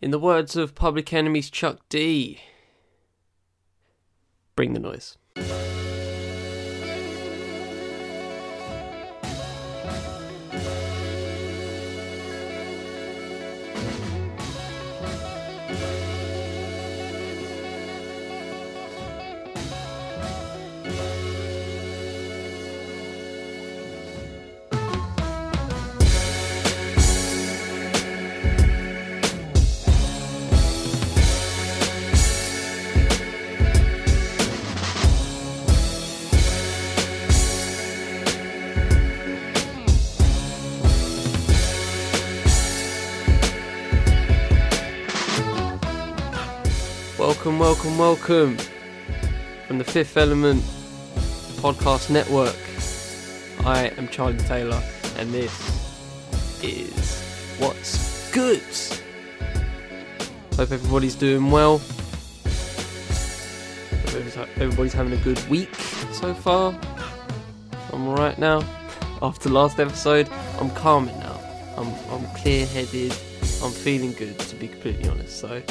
In the words of Public Enemy's Chuck D, bring the noise. Welcome, from the Fifth Element Podcast Network. I am Charlie Taylor, and this is What's Good. Hope everybody's doing well. Everybody's- having a good week so far. I'm alright now. After last episode, I'm calmer now. I'm, I'm clear headed. I'm feeling good, to be completely honest. So,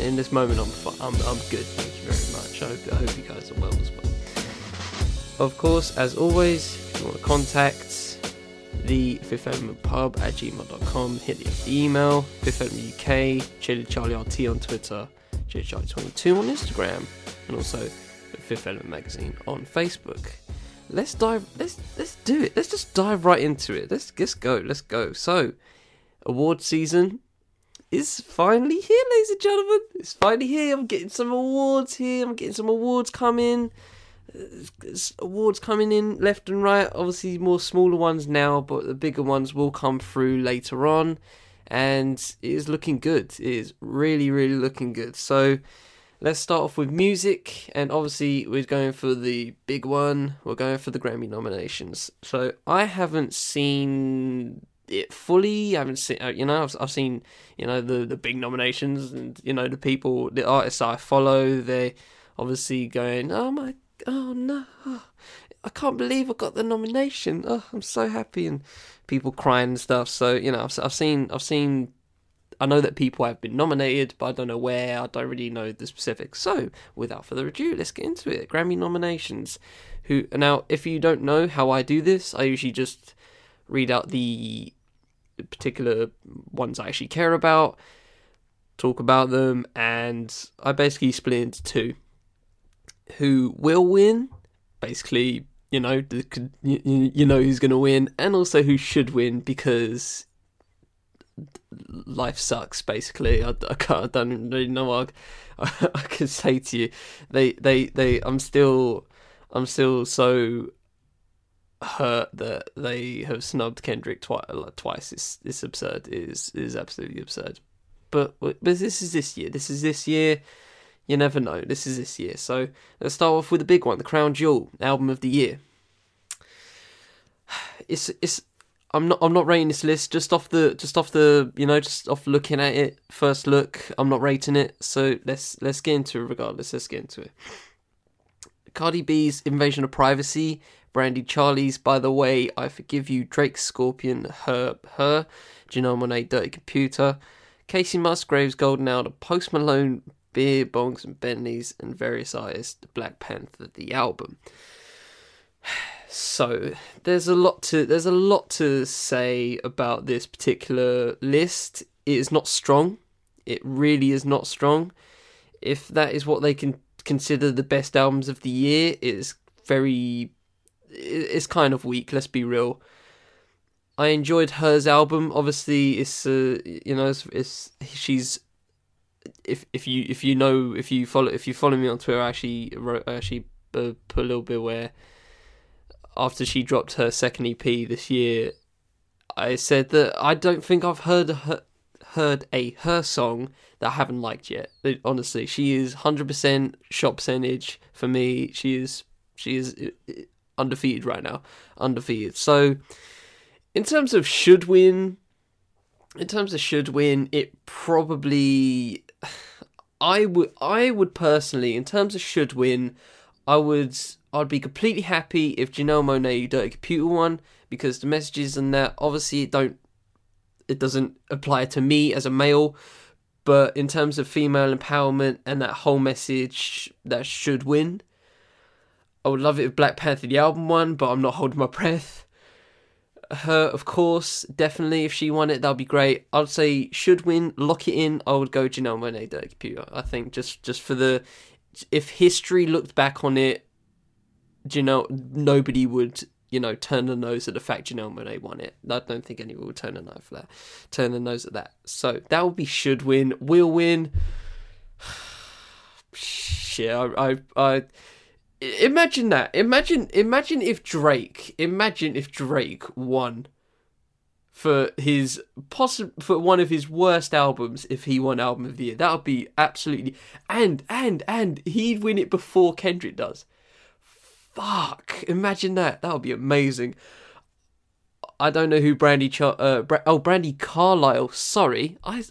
in this moment, I'm I'm, I'm good. Thank you very much. I hope, I hope you guys are well as well. Of course, as always, if you want to contact the Fifth Element Pub at gmail.com, hit the email, Fifth Element UK, Chili Charlie RT on Twitter, Chili Charlie 22 on Instagram, and also the Fifth Element Magazine on Facebook. Let's dive. Let's let's do it. Let's just dive right into it. Let's let's go. Let's go. So, award season is finally here, ladies and gentlemen. It's finally here. I'm getting some awards here. I'm getting some awards coming. It's awards coming in left and right. Obviously, more smaller ones now, but the bigger ones will come through later on. And it is looking good. It is really, really looking good. So, let's start off with music. And obviously, we're going for the big one. We're going for the Grammy nominations. So, I haven't seen it fully. I haven't seen, uh, you know, I've, I've seen, you know, the the big nominations, and you know, the people, the artists I follow, they obviously going, oh my, oh no, I can't believe I got the nomination. Oh, I'm so happy, and people crying and stuff. So you know, I've, I've seen, I've seen. I know that people have been nominated, but I don't know where. I don't really know the specifics. So, without further ado, let's get into it. Grammy nominations. Who now, if you don't know how I do this, I usually just read out the particular ones I actually care about, talk about them, and I basically split into two. Who will win? Basically, you know, you know who's going to win, and also who should win because life sucks. Basically, I, I can't. I don't really know what I, I can say to you. They, they, they. I'm still, I'm still so hurt that they have snubbed Kendrick twice. Like, twice. It's it's absurd. It is it is absolutely absurd. But but this is this year. This is this year. You never know. This is this year. So let's start off with the big one, the Crown Jewel album of the year. It's it's. I'm not. I'm not rating this list just off the just off the you know just off looking at it first look. I'm not rating it. So let's let's get into it regardless. Let's get into it. Cardi B's Invasion of Privacy Brandy Charlie's By the Way, I Forgive You, Drake Scorpion, Her, Her, Janelle Monae, Dirty Computer, Kacey Musgraves, Golden Hour, Post Malone, Beer, Bongs and Bentleys, and various artists, Black Panther, the album. So there's a lot to there's a lot to say about this particular list. It is not strong. It really is not strong. If that is what they can consider the best albums of the year, it is very it's kind of weak. Let's be real. I enjoyed her's album. Obviously, it's uh, you know it's, it's she's if if you if you know if you follow if you follow me on Twitter, I actually wrote I actually uh, put a little bit where after she dropped her second EP this year, I said that I don't think I've heard her heard a her song that I haven't liked yet. Honestly, she is hundred percent shot percentage for me. She is she is undefeated right now, undefeated. So, in terms of should win, in terms of should win, it probably I would I would personally, in terms of should win, I would I'd be completely happy if Janelle Monae Dirty Computer won because the messages in that obviously don't it doesn't apply to me as a male, But in terms of female empowerment and that whole message that should win, I would love it if Black Panther the album won, but I'm not holding my breath. Her, of course, definitely. If she won it, that'd be great. I'd say should win, lock it in. I would go Janelle Monáe Dirty Computer. I think just just for the if history looked back on it, Janelle nobody would you know turn the nose at the fact Janelle Monáe won it. I don't think anyone would turn a nose at that. Turn the nose at that. So that would be should win. Will win. Shit, I I. I imagine that. Imagine imagine if Drake imagine if Drake won for his possi- for one of his worst albums if he won album of the year. That would be absolutely and and and he'd win it before Kendrick does. Fuck. Imagine that. That would be amazing. I don't know who Brandy Char- uh, Bra- oh Brandi Carlile. Sorry. I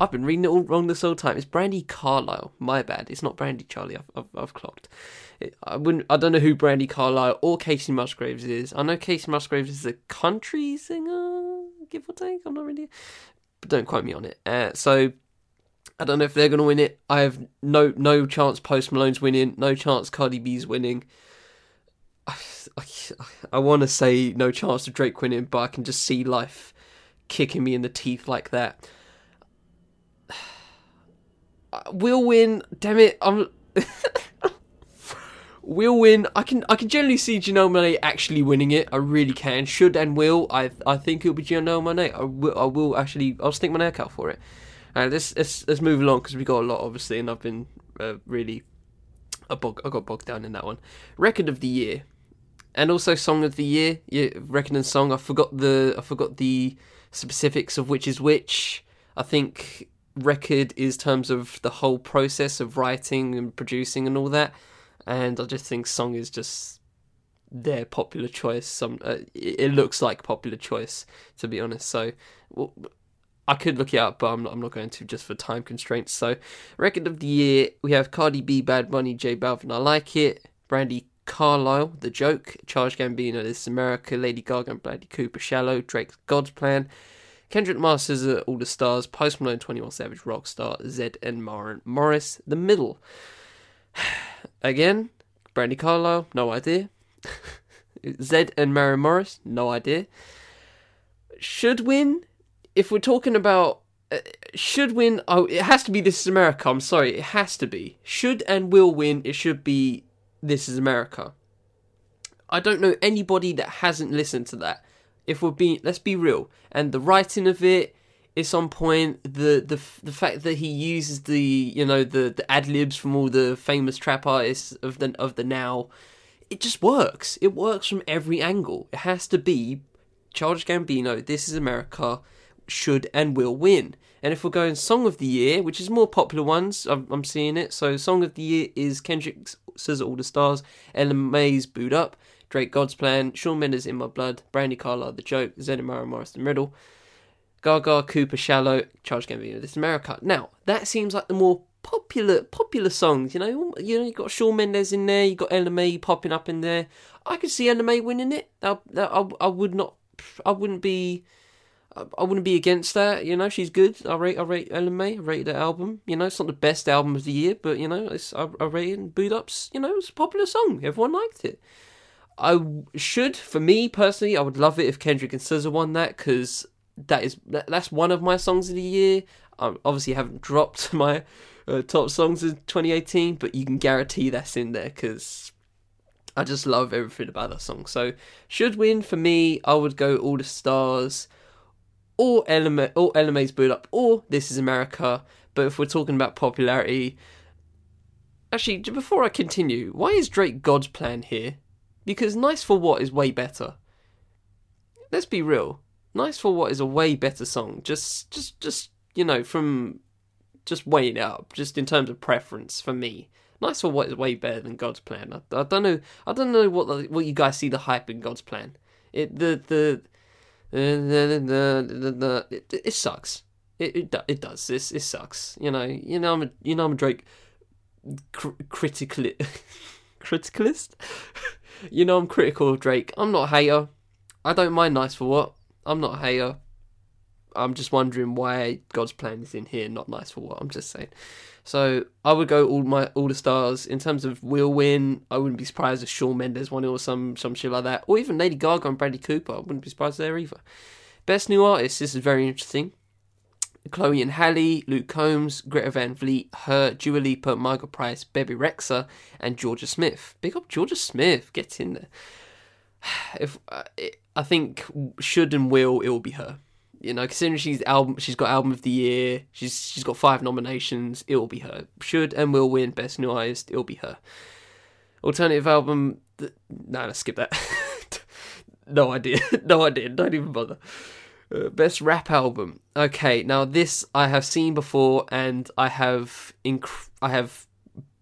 I've been reading it all wrong this whole time. It's Brandi Carlile. My bad. It's not Brandy Charlie. I've, I've, I've clocked. I wouldn't. I don't know who Brandi Carlile or Kacey Musgraves is. I know Kacey Musgraves is a country singer, give or take. I'm not really. But don't quote me on it. Uh, so I don't know if they're going to win it. I have no no chance Post Malone's winning. No chance Cardi B's winning. I, I, I want to say no chance of Drake winning, but I can just see life kicking me in the teeth like that we'll win. Damn it, I'm. we'll win. I can I can generally see Janelle actually winning it. I really can. Should and will. I I think it'll be Janelle Monáe. I will. I will actually. I'll stick my neck out for it. And let's let's let's move along because we got a lot obviously, and I've been uh, really. I, bog, I got bogged down in that one. Record of the year, and also song of the year. Yeah, record and song. I forgot the I forgot the specifics of which is which. I think record is terms of the whole process of writing and producing and all that. And I just think song is just their popular choice. Some uh, it looks like popular choice to be honest. So well, I could look it up, but I'm not, I'm not going to just for time constraints. So record of the year we have Cardi B, Bad Bunny, J Balvin. I like it. Brandi Carlile, The Joke, Childish Gambino, This is America, Lady Gaga Bradley Cooper, Shallow, Drake's God's Plan, Kendrick Masters all the stars, Post Malone, 21 Savage, Rockstar, Zedd, and Maren Morris, the middle. Again, Brandi Carlile, no idea. Zedd and Maren Morris, no idea. Should win, if we're talking about uh, should win. Oh, it has to be This Is America. I'm sorry, it has to be. Should and will win. It should be This Is America. I don't know anybody that hasn't listened to that if we're being let's be real and the writing of it is on point the the the fact that he uses the you know the the ad libs from all the famous trap artists of the of the now it just works. It works from every angle. It has to be Childish Gambino this is America should and will win. And if we're going song of the year which is more popular ones I'm, I'm seeing it. So song of the year is Kendrick's Says All the Stars Ella Mai's Boo'd Up Drake, God's Plan, Shawn Mendes, In My Blood, Brandi Carlile, The Joke, Zenimara Morris, The Middle, Gaga, Cooper, Shallow, Childish Gambino, This America. Now, that seems like the more popular popular songs, you know. You know, you got Shawn Mendes in there, you got Mai popping up in there. I could see Mai winning it. I, I, I would not, I wouldn't be, I wouldn't be against that. You know, she's good. I rate, I rate Ella Mai. I rate the album. You know, it's not the best album of the year, but you know, it's I, I rate it. Boo'd Up's. You know, it's a popular song. Everyone liked it. I should, for me personally, I would love it if Kendrick and SZA won that because that is that's one of my songs of the year. I obviously haven't dropped my uh, top songs of 2018, but you can guarantee that's in there because I just love everything about that song. So should win for me. I would go All the Stars, or Element, or Ella boot Up, or This Is America. But if we're talking about popularity, actually, before I continue, why is Drake God's Plan here? Because Nice for What is way better. Let's be real. Nice for What is a way better song. Just, just, just you know, from just weighing it up, just in terms of preference for me. Nice for What is way better than God's Plan. I, I don't know. I don't know what the, what you guys see the hype in God's Plan. It the the the it, it sucks. It, it it does. This it sucks. You know. You know. I'm a you know I'm a Drake cr- critically criticalist. you know I'm critical of Drake. I'm not a hater. I don't mind Nice for What. I'm not a hater. I'm just wondering why God's plan is in here, not nice for what. I'm just saying. So I would go all my all the stars in terms of will win. I wouldn't be surprised if Shawn Mendes won it or some some shit like that, or even Lady Gaga and Bradley Cooper. I wouldn't be surprised there either. Best new artist. This is very interesting. Chloe and Halle, Luke Combs, Greta Van Fleet, Her, Dua Lipa, Michael Price, Bebe Rexha, and Jorja Smith. Big up Jorja Smith. Get in there. If uh, I think should and will it will be her. You know, considering she's album, she's got album of the year. She's she's got five nominations. It will be her. Should and will win best new artist. It will be her. Alternative album. Th- no, let's skip that. no idea. no idea. Don't even bother. Uh, best rap album. Okay, now this I have seen before, and I have inc- I have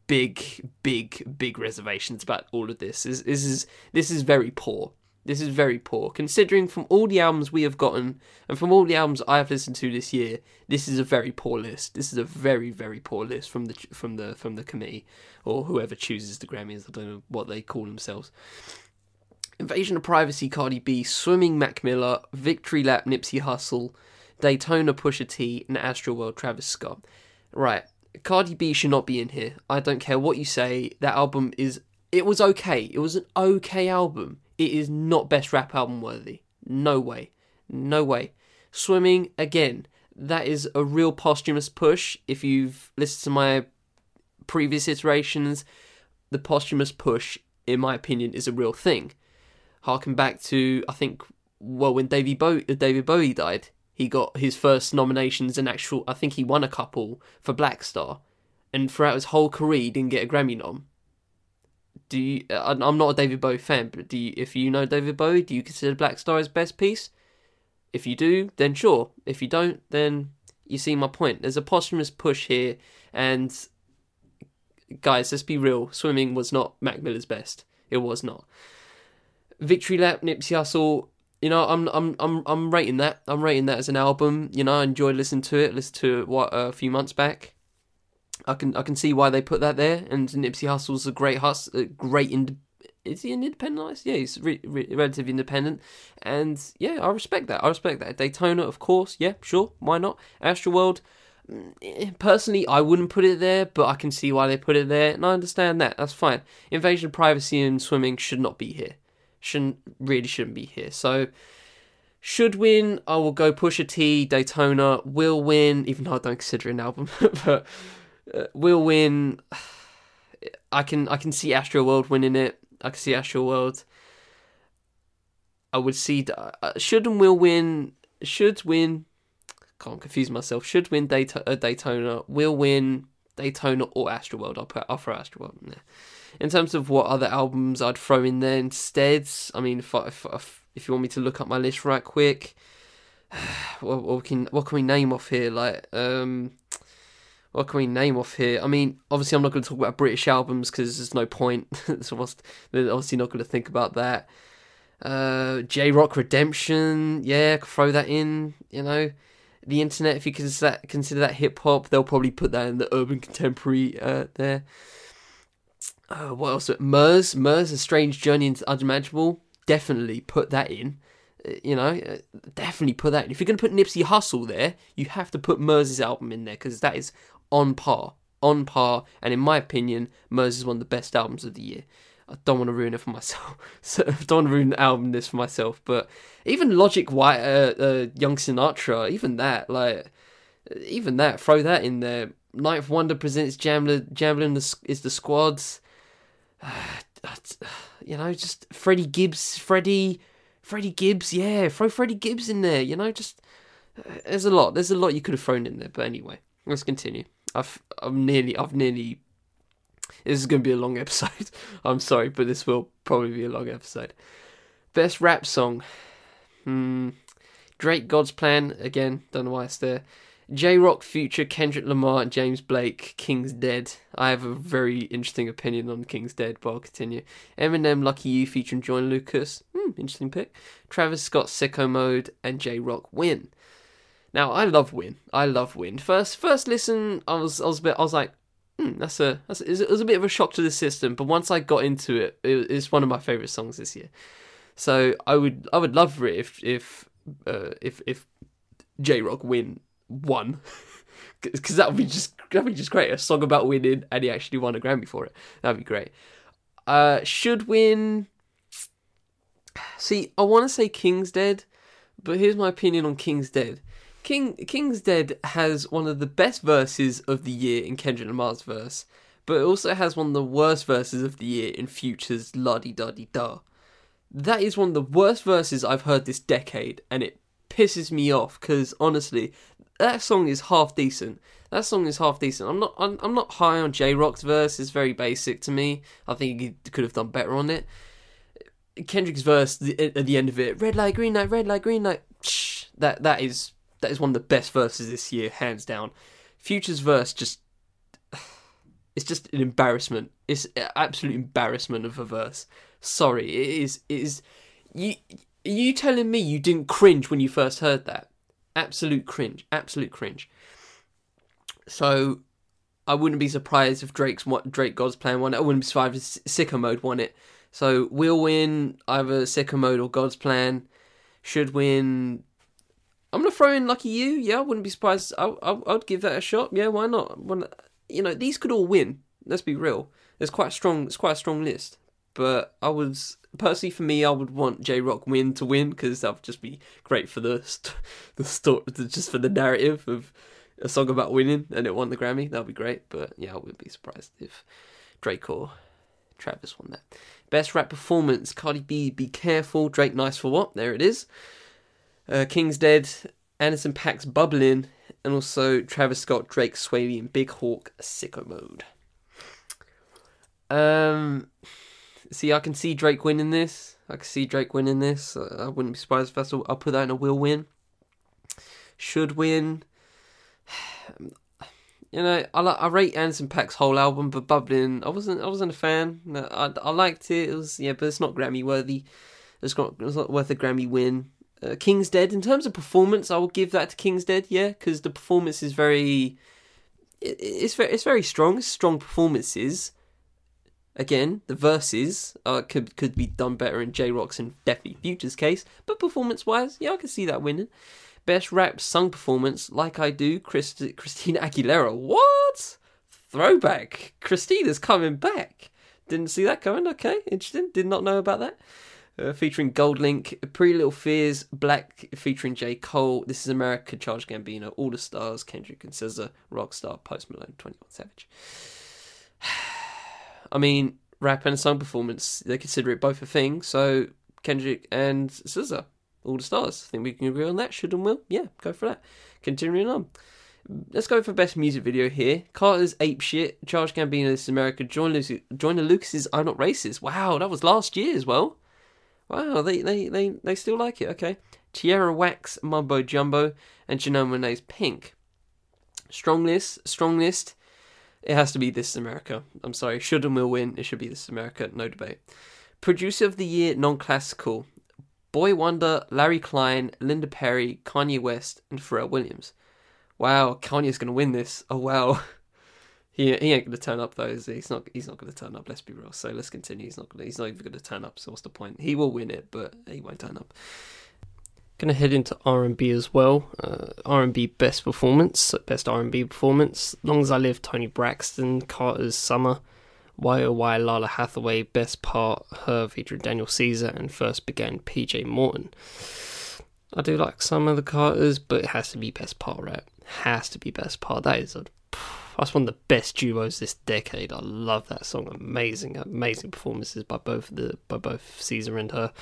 big, big, big reservations about all of this. This, this is this is very poor. This is very poor, considering from all the albums we have gotten and from all the albums I have listened to this year. This is a very poor list. This is a very, very poor list from the from the from the committee or whoever chooses the Grammys. I don't know what they call themselves. Invasion of Privacy, Cardi B, Swimming, Mac Miller, Victory Lap, Nipsey Hussle, Daytona, Pusha T, and Astroworld, Travis Scott. Right, Cardi B should not be in here. I don't care what you say. That album is. It was okay. It was an okay album. It is not best rap album worthy. No way. No way. Swimming, again, that is a real posthumous push. If you've listened to my previous iterations, the posthumous push, in my opinion, is a real thing. Harken back to, I think, well, when David, Bowie, uh, David Bowie died, he got his first nominations and actual, I think he won a couple for Black Star. And throughout his whole career, he didn't get a Grammy nom do you, I'm not a David Bowie fan, but do you, if you know David Bowie, do you consider Black Star his best piece? If you do, then sure. If you don't, then you see my point. There's a posthumous push here, and guys, let's be real. Swimming was not Mac Miller's best. It was not. Victory Lap, Nipsey Hussle. You know, I'm I'm I'm I'm rating that. I'm rating that as an album. You know, I enjoyed listening to it. Listened to it what a few months back. I can I can see why they put that there. And Nipsey Hussle's a great hus, a great ind- is he an independent artist? Yeah, he's re- re- relatively independent, and yeah, I respect that. I respect that. Daytona, of course, yeah, sure, why not? Astroworld, mm, personally, I wouldn't put it there, but I can see why they put it there, and I understand that. That's fine. Invasion of privacy and swimming should not be here. Shouldn't really shouldn't be here. So. Should win, I will go Pusha T, Daytona, will win, even though I don't consider an album, but uh, will win. I can I can see Astroworld winning it. I can see Astro World. I would see uh, should and will win. Should win. Can't confuse myself. Should win Daytona. Uh, Daytona. Will win Daytona or Astroworld. I'll put I'll throw Astroworld in there. In terms of what other albums I'd throw in there instead, I mean, if, if, if you want me to look up my list right quick, what, what can what can we name off here? Like, um, what can we name off here? I mean, obviously, I'm not going to talk about British albums because there's no point. so obviously not going to think about that. Uh, Jay Rock Redemption, yeah, throw that in. You know, the internet. If you consider that, consider that hip hop, they'll probably put that in the urban contemporary uh, there. Uh, what else? Murs, Murs, A Strange Journey into Unimaginable. Definitely put that in. Uh, you know, uh, definitely put that in. If you're going to put Nipsey Hussle there, you have to put Murs' album in there because that is on par, on par, and in my opinion, Murs is one of the best albums of the year. I don't want to ruin it for myself. so I don't want to ruin the album this for myself. But even Logic White, uh, uh, Young Sinatra, even that, like, even that, throw that in there. Ninth Wonder presents Jamla, Jamla is the squads. you know, just Freddie Gibbs, Freddie, Freddie Gibbs, yeah, throw Freddie Gibbs in there. You know, just uh, there's a lot. There's a lot you could have thrown in there. But anyway, let's continue. I've I'm nearly I've nearly this is going to be a long episode. I'm sorry, but this will probably be a long episode. Best rap song. Hmm. Drake, God's Plan. Again, don't know why it's there. Jay Rock, Future, Kendrick Lamar, James Blake, King's Dead. I have a very interesting opinion on King's Dead, but I'll continue. Eminem, Lucky You, featuring Joyner Lucas. Hmm, interesting pick. Travis Scott, Sicko Mode, and Jay Rock, Win. Now I love Win. I love Win. First first listen, I was I was a bit I was like, hmm, that's a that's a, it was a bit of a shock to the system. But once I got into it, it it's one of my favorite songs this year. So I would I would love for it if if uh, if if Jay Rock win one. Because that would be just that'd be just great. A song about winning, and he actually won a Grammy for it. That'd be great. Uh, should win. See, I want to say King's Dead, but here's my opinion on King's Dead. King King's Dead has one of the best verses of the year in Kendrick Lamar's verse, but it also has one of the worst verses of the year in Future's La Di Da Di Da. That is one of the worst verses I've heard this decade, and it pisses me off because honestly, that song is half decent. That song is half decent. I'm not. I'm, I'm not high on Jay Rock's verse. It's very basic to me. I think he could have done better on it. Kendrick's verse at the end of it, red light, green light, red light, green light. That that is that is one of the best verses this year, hands down. Future's verse just it's just an embarrassment. It's an absolute embarrassment of a verse. Sorry, it is it is you you telling me you didn't cringe when you first heard that? Absolute cringe, absolute cringe. So I wouldn't be surprised if Drake's what Drake God's Plan won it. I wouldn't be surprised if Sicko Mode won it. So we'll win either Sicko Mode or God's Plan. Should win. I'm gonna throw in Lucky You. Yeah, I wouldn't be surprised. I, I I'd give that a shot. Yeah, why not? You know, these could all win. Let's be real. It's quite a strong. It's quite a strong list. But I was personally for me, I would want Jay Rock win to win because that would just be great for the st- the story, just for the narrative of a song about winning and it won the Grammy. That would be great. But yeah, I wouldn't be surprised if Drake or Travis won that. Best rap performance: Cardi B, "Be Careful." Drake, "Nice for What." There it is. Uh, King's Dead, Anderson .Paak's "Bubbling," and also Travis Scott, Drake, Swae and Big Hawk, "Sicko Mode." Um, see, I can see Drake winning this. I can see Drake winning this. I wouldn't be surprised if that's. I'll put that in a will win. Should win. You know, I I rate Anderson .Paak's whole album, but Bubbling, I wasn't I wasn't a fan. I I liked it. It was yeah, but it's not Grammy worthy. It's not it's not worth a Grammy win. Uh, King's Dead. In terms of performance, I will give that to King's Dead. Yeah, because the performance is very, it, it's very it's very strong. Strong performances. Again, the verses uh, could could be done better in Jay Rock's and definitely Future's case, but performance wise, yeah, I can see that winning. Best rap sung performance, like I do, Christ- Christina Aguilera. What? Throwback. Christina's coming back. Didn't see that coming. Okay, interesting. Did not know about that. Uh, featuring GoldLink, Pretty Little Fears, Black featuring J. Cole, This Is America, Childish Gambino, All the Stars, Kendrick and SZA, Rockstar, Post Malone, 21 Savage. I mean, rap and song performance, they consider it both a thing, so Kendrick and SZA all the stars. I think we can agree on that. Should and will. Yeah, go for that. Continuing on. Let's go for best music video here. Carter's Ape Shit, Charles Gambino, This is America, Joyner Lucas, Joyner Lucas's I'm Not Racist. Wow, that was last year as well. Wow, they, they, they, they still like it, okay. Tierra Whack, Mumbo Jumbo, and Janelle Monáe's Pink. Strong list, strong list. It has to be This is America. I'm sorry, should and will win. It should be This is America, no debate. Producer of the Year, non classical. Boi-1da, Larry Klein, Linda Perry, Kanye West, and Pharrell Williams. Wow, Kanye's gonna win this. Oh wow. He, he ain't gonna turn up though, he? He's not he's not gonna turn up, let's be real. So let's continue. He's not gonna he's not even gonna turn up, so what's the point? He will win it, but he won't turn up. Gonna head into R and B as well. Uh, R and B best performance, best R and B performance. Long as I live, Toni Braxton, Carter's Summer, why Oh Why Lalah Hathaway, Best Part, Her featuring Daniel Caesar, and First Began PJ Morton. I do like some of the Carters, but it has to be Best Part right? Has to be Best Part. That is a that's one of the best duos this decade. I love that song. Amazing, amazing performances by both the by both Caesar and her.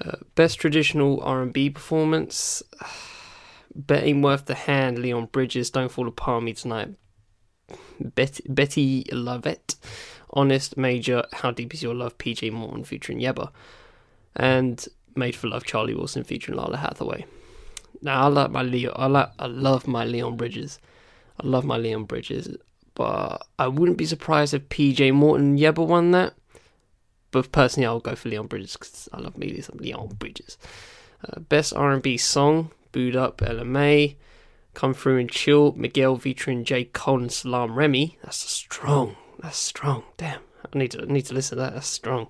Uh, best traditional R and B performance. Betting worth the hand. Leon Bridges. Don't fall apart me tonight. Betty, Bettye LaVette Honest, Major, How Deep Is Your Love, PJ Morton featuring Yebba, and Made for Love, Charlie Wilson featuring Lalah Hathaway. Now I like my Leo, I like, I love my Leon Bridges, I love my Leon Bridges, but I wouldn't be surprised if PJ Morton Yebba won that. But personally, I'll go for Leon Bridges because I love me some Leon Bridges. Uh, best R&B song, Boo'd Up, Mai. Come Through and Chill, Miguel featuring J. Cole and Salaam Remi. That's strong that's strong. Damn, I need to I need to listen to that. That's strong.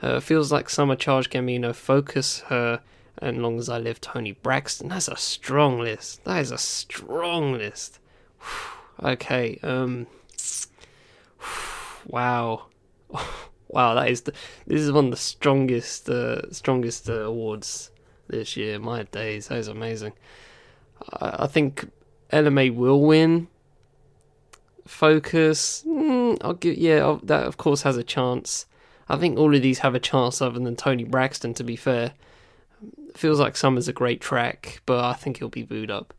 Uh, feels like Summer Childish Gambino, Focus Her, and Long as I Live, Toni Braxton. That's a strong list. That is a strong list. okay, um, wow, wow, that is the, this is one of the strongest, uh, strongest uh, awards this year. My days, that is amazing. I, I think Ella Mai will win. Focus, mm, I'll give, yeah, that of course has a chance. I think all of these have a chance, other than Toni Braxton. To be fair, feels like Summer's a great track, but I think he'll be booed up.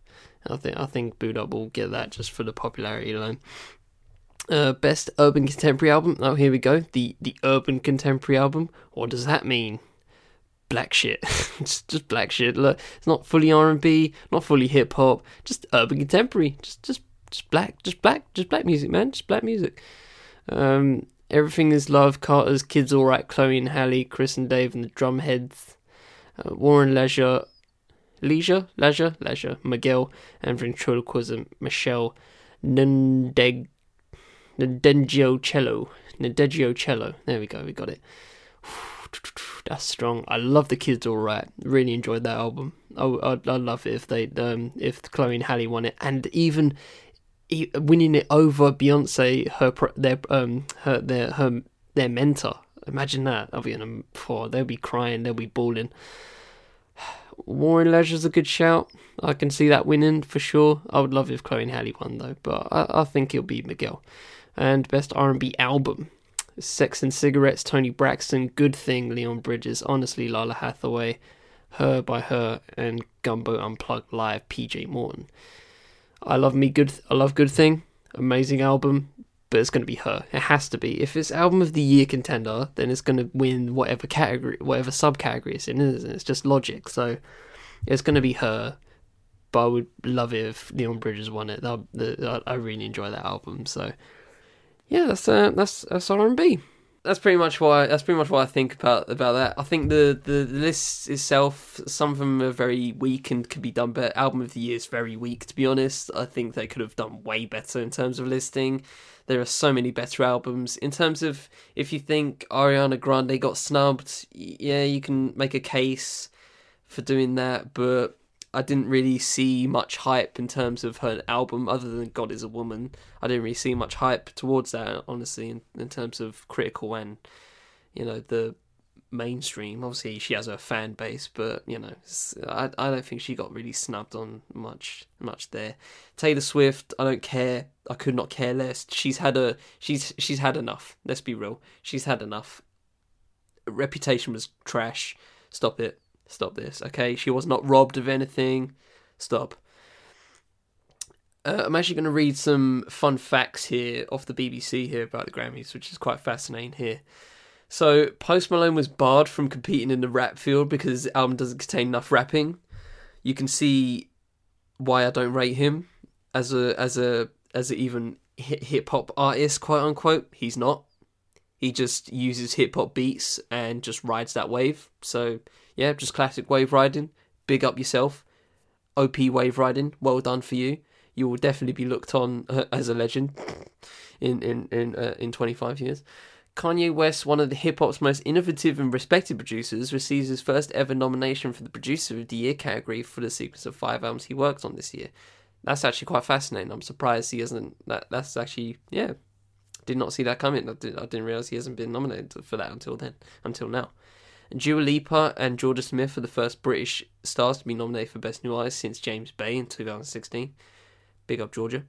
I think I think Boo'd Up will get that just for the popularity alone. Uh, best urban contemporary album. Oh, here we go. The the urban contemporary album. What does that mean? Black shit. just just black shit. Look, it's not fully R and B, not fully hip hop. Just urban contemporary. Just just just black. Just black. Just black music, man. Just black music. Um, everything is love. Carter's kids, all right. Chloe and Halle, Chris and Dave, and the Drumhedz uh, War and Leisure, Leisure, Leisure, Leisure, Miguel, and ventriloquism, Meshell Nandeg, Nadengio Cello, Nadengio Cello. There we go, we got it. That's strong. I love the kids. All right, really enjoyed that album. I, I'd, I'd love it if they, um, if Chloe and Halle won it, and even winning it over Beyonce, her, their, um, her, their, her, their mentor. Imagine that. I'll be in a, oh, they'll be crying, they'll be bawling. War and Leisure's a good shout. I can see that winning for sure. I would love if Chloe and Halle won though, but I, I think it'll be Miguel. And best R&B album: Sex and Cigarettes, Toni Braxton, Good Thing, Leon Bridges, Honestly, Lalah Hathaway, Her by Her, and Gumbo Unplugged Live, PJ Morton. I love me good. I love Good Thing. Amazing album but it's going to be her. It has to be. If it's album of the year contender, then it's going to win whatever category, whatever subcategory it's in. Isn't it? It's just logic. So it's going to be her. But I would love it if Leon Bridges won it. That, I really enjoy that album. So yeah, that's uh, that's that's R and B. That's pretty much why. That's pretty much what I think about about that. I think the, the, the list itself, some of them are very weak and could be done better. Album of the year is very weak, to be honest. I think they could have done way better in terms of listing. There are so many better albums. In terms of if you think Ariana Grande got snubbed, yeah, you can make a case for doing that, but I didn't really see much hype in terms of her album other than God is a Woman. I didn't really see much hype towards that, honestly, in, in terms of critical and, you know, the mainstream. Obviously, she has a fan base, but you know, I I don't think she got really snubbed on much much there. Taylor Swift, I don't care. I could not care less. She's had a she's she's had enough. Let's be real. She's had enough. Reputation was trash. Stop it. Stop this. Okay, she was not robbed of anything. Stop. Uh, I'm actually going to read some fun facts here off the BBC here about the Grammys, which is quite fascinating here. So Post Malone was barred from competing in the rap field because his album doesn't contain enough rapping. You can see why I don't rate him as a as a as an even hip hop artist, quote unquote. He's not. He just uses hip hop beats and just rides that wave. So yeah, just classic wave riding. Big up yourself. OP wave riding. Well done for you. You will definitely be looked on uh, as a legend in in in uh, in 25 years. Kanye West, one of the hip hop's most innovative and respected producers, receives his first ever nomination for the Producer of the Year category for the sequence of five albums he worked on this year. That's actually quite fascinating. I'm surprised he hasn't. That that's actually yeah, did not see that coming. I, did, didn't realize he hasn't been nominated for that until then, until now. And Dua Lipa and Jorja Smith are the first British stars to be nominated for Best New Artist since James Bay in 2016. Big up Jorja.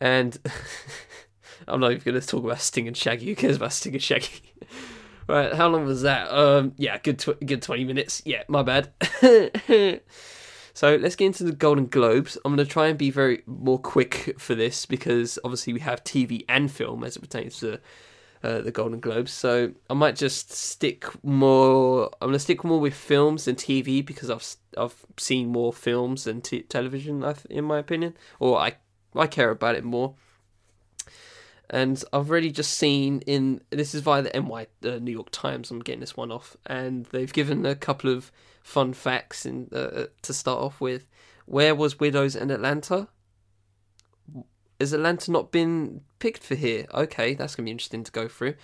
And I'm not even going to talk about Sting and Shaggy. Who cares about Sting and Shaggy? right, how long was that? Um, yeah, good, tw- good 20 minutes. Yeah, my bad. so let's get into the Golden Globes. I'm going to try and be very more quick for this because obviously we have TV and film as it pertains to uh, the Golden Globes. So I might just stick more. I'm gonna stick more with films than TV because I've I've seen more films than t- television. In my opinion, or I I care about it more and I've already just seen in this is via the NY uh, New York Times. I'm getting this one off, and they've given a couple of fun facts in, uh, uh to start off with. Where was Widows in Atlanta? Has Atlanta not been picked for here? Okay, that's gonna be interesting to go through.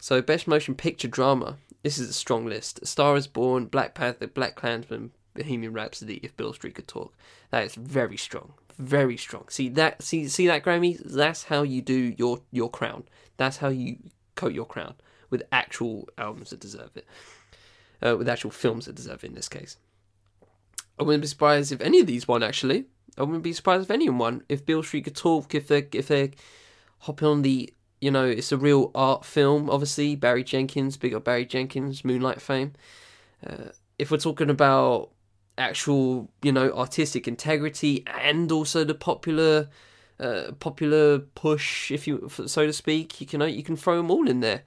So, best motion picture drama. this is a strong list. Star is Born, Black Panther, Black Klansman, Bohemian Rhapsody. If Beale Street could talk, that is very strong, very strong. See that? See see that Grammy? That's how you do your your crown. That's how you coat your crown with actual albums that deserve it, uh, with actual films that deserve it. In this case, I wouldn't be surprised if any of these won. Actually, I wouldn't be surprised if anyone won. If Beale Street could talk, if they if they hopping on the you know, it's a real art film, obviously. Barry Jenkins, big up Barry Jenkins, Moonlight fame. Uh, if we're talking about actual, you know, artistic integrity and also the popular, uh, popular push, if you so to speak, you can you can throw them all in there.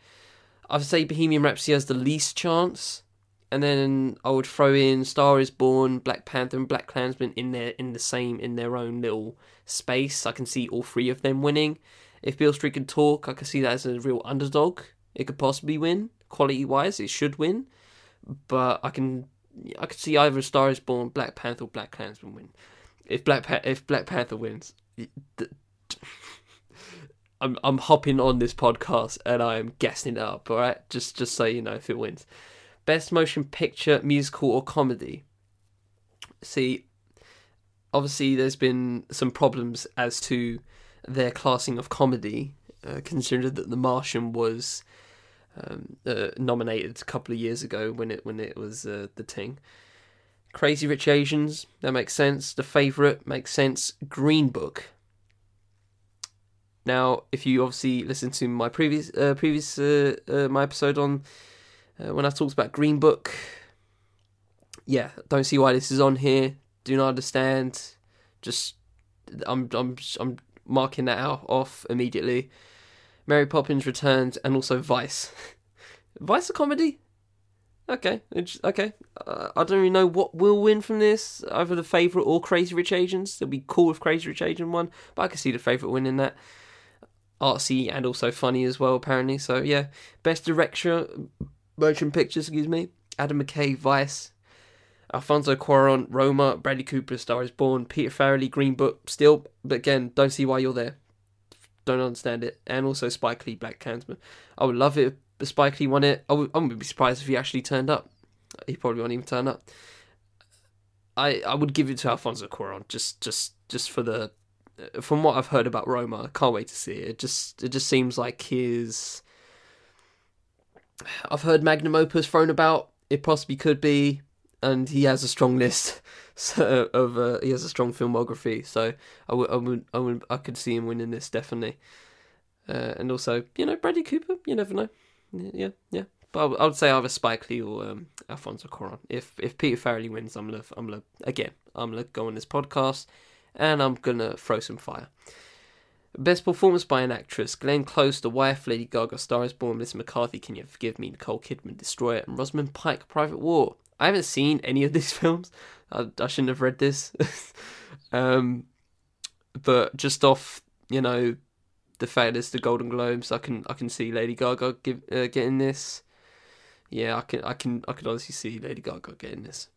I'd say Bohemian Rhapsody has the least chance, and then I would throw in Star Is Born, Black Panther, and Black Klansman in there in the same in their own little space. I can see all three of them winning. If Beale Street could talk, I could see that as a real underdog. It could possibly win quality wise. It should win, but I can I could see either Star Is Born, Black Panther, or Black Klansman win. If Black pa- if Black Panther wins, I'm I'm hopping on this podcast and I am guessing it up. All right, just just so you know if it wins. Best motion picture, musical, or comedy. See, obviously there's been some problems as to their classing of comedy, uh, considering that The Martian was um, uh, nominated a couple of years ago when it when it was uh, the thing. Crazy Rich Asians that makes sense. The Favorite makes sense. Green Book. Now, if you obviously listen to my previous uh, previous uh, uh, my episode on when I talked about Green Book, yeah, don't see why this is on here. Do not understand. Just I'm I'm I'm marking that out off immediately. Mary Poppins Returns and also Vice. Vice a comedy? Okay, okay. Uh, I don't even know what will win from this. Either the favourite or Crazy Rich Asians. It'll be cool if Crazy Rich Asian won, but I can see the favourite winning that. Artsy and also funny as well, apparently. So yeah, best director, motion picture. Excuse me. Adam McKay, Vice. Alfonso Cuarón, Roma, Bradley Cooper, Star is Born, Peter Farrelly, Green Book, still, but again, don't see why you're there. Don't understand it. And also Spike Lee, Black Klansman. I would love it if Spike Lee won it. I, would, I wouldn't be surprised if he actually turned up. He probably won't even turn up. I I would give it to Alfonso Cuarón just just just for the from what I've heard about Roma. I can't wait to see it. It just it just seems like his. I've heard magnum opus thrown about. It possibly could be and he has a strong list so, of uh, he has a strong filmography. So I would I would I would I could see him winning this definitely. Uh, and also, you know, Bradley Cooper. You never know. Yeah, yeah. But I would say either Spike Lee or um, Alfonso Cuarón. If if Peter Farrelly wins, I'm gonna I'm gonna again I'm gonna go on this podcast, and I'm gonna throw some fire. Best performance by an actress: Glenn Close, The Wife, Lady Gaga, Star Is Born, Melissa McCarthy, Can You Forgive Me, Nicole Kidman, Destroyer, and Rosamund Pike, Private War. I haven't seen any of these films. I, I shouldn't have read this. um, but just off, you know, the fact it's the Golden Globes, I can I can see Lady Gaga give, uh, getting this. Yeah, I can I can I can honestly see Lady Gaga getting this.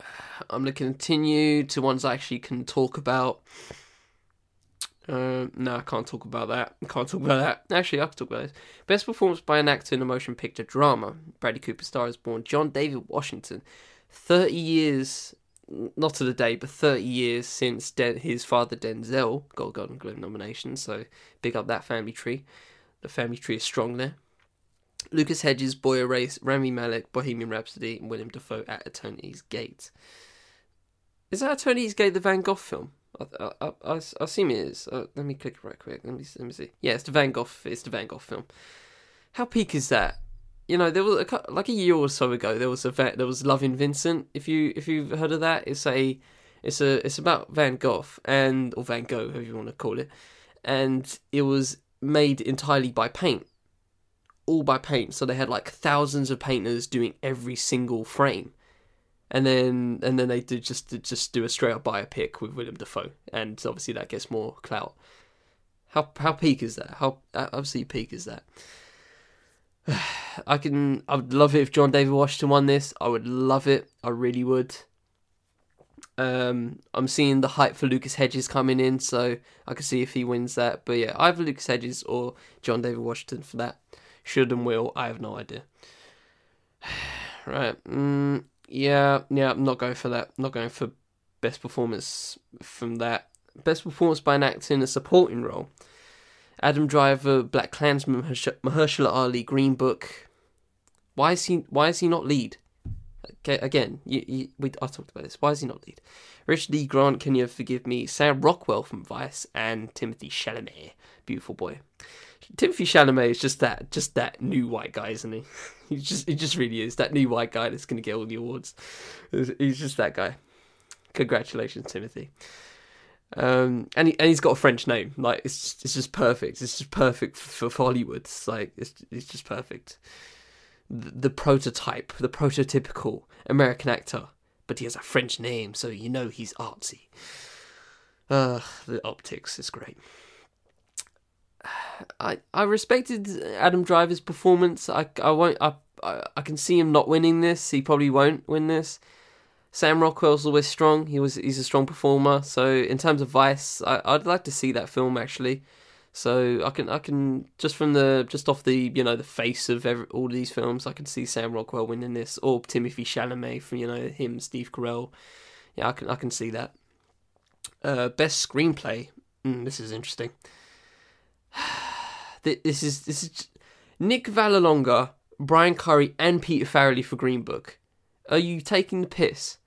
I'm gonna continue to ones I actually can talk about. Uh, no, I can't talk about that. I can't talk about that. Actually, I can talk about this. Best performance by an actor in a motion picture drama. Bradley Cooper Star is born. John David Washington. 30 years, not to the day, but 30 years since De- his father Denzel got a Golden Globe nomination. So big up that family tree. The family tree is strong there. Lucas Hedges, Boy Erased, Rami Malek, Bohemian Rhapsody, and William Dafoe at Eternity's Gate. Is that Eternity's Gate the Van Gogh film? I, I, I, I assume it is. Uh, let me click it right quick. Let me let me see. Yeah, it's the Van Gogh. It's the Van Gogh film. How peak is that? You know, there was a, like a year or so ago. There was a there was Loving Vincent. If you if you've heard of that, it's a it's a it's about Van Gogh and or Van Gogh, however you want to call it, and it was made entirely by paint, all by paint. So they had like thousands of painters doing every single frame and then and then they did just just do a straight up biopic with William Dafoe, and obviously that gets more clout. How how peak is that? How obviously peak is that? I can. I would love it if John David Washington won this. I would love it. I really would. Um, I'm seeing the hype for Lucas Hedges coming in, so I can see if he wins that. But yeah, either Lucas Hedges or John David Washington for that. Should and will, I have no idea. right. Mm, yeah, yeah. I'm not going for that. I'm not going for best performance from that. Best performance by an actor in a supporting role. Adam Driver, Black Klansman, Mahershala Ali, Green Book. Why is he? Why is he not lead? Okay, again, you, you, we, I talked about this. Why is he not lead? Richard E. Grant, can you forgive me? Sam Rockwell from Vice and Timothy Chalamet, beautiful boy. Timothée Chalamet is just that, just that new white guy, isn't he? he just, he just really is that new white guy that's going to get all the awards. He's just that guy. Congratulations, Timothy. Um, and he, and he's got a French name. Like it's just, it's just perfect. It's just perfect for, for Hollywood. It's like it's it's just perfect. The, the prototype, the prototypical American actor, but he has a French name, so you know he's artsy. Uh, the optics is great. I I respected Adam Driver's performance. I I won't I I can see him not winning this. He probably won't win this. Sam Rockwell's always strong. He was he's a strong performer. So in terms of Vice, I, I'd like to see that film actually. So I can I can just from the just off the you know the face of every, all of these films, I can see Sam Rockwell winning this or Timothée Chalamet from you know him, Steve Carell. Yeah, I can I can see that. Uh, best screenplay. Mm, this is interesting. this is this is Nick Vallelonga, Brian Currie, and Peter Farrelly for Green Book. Are you taking the piss?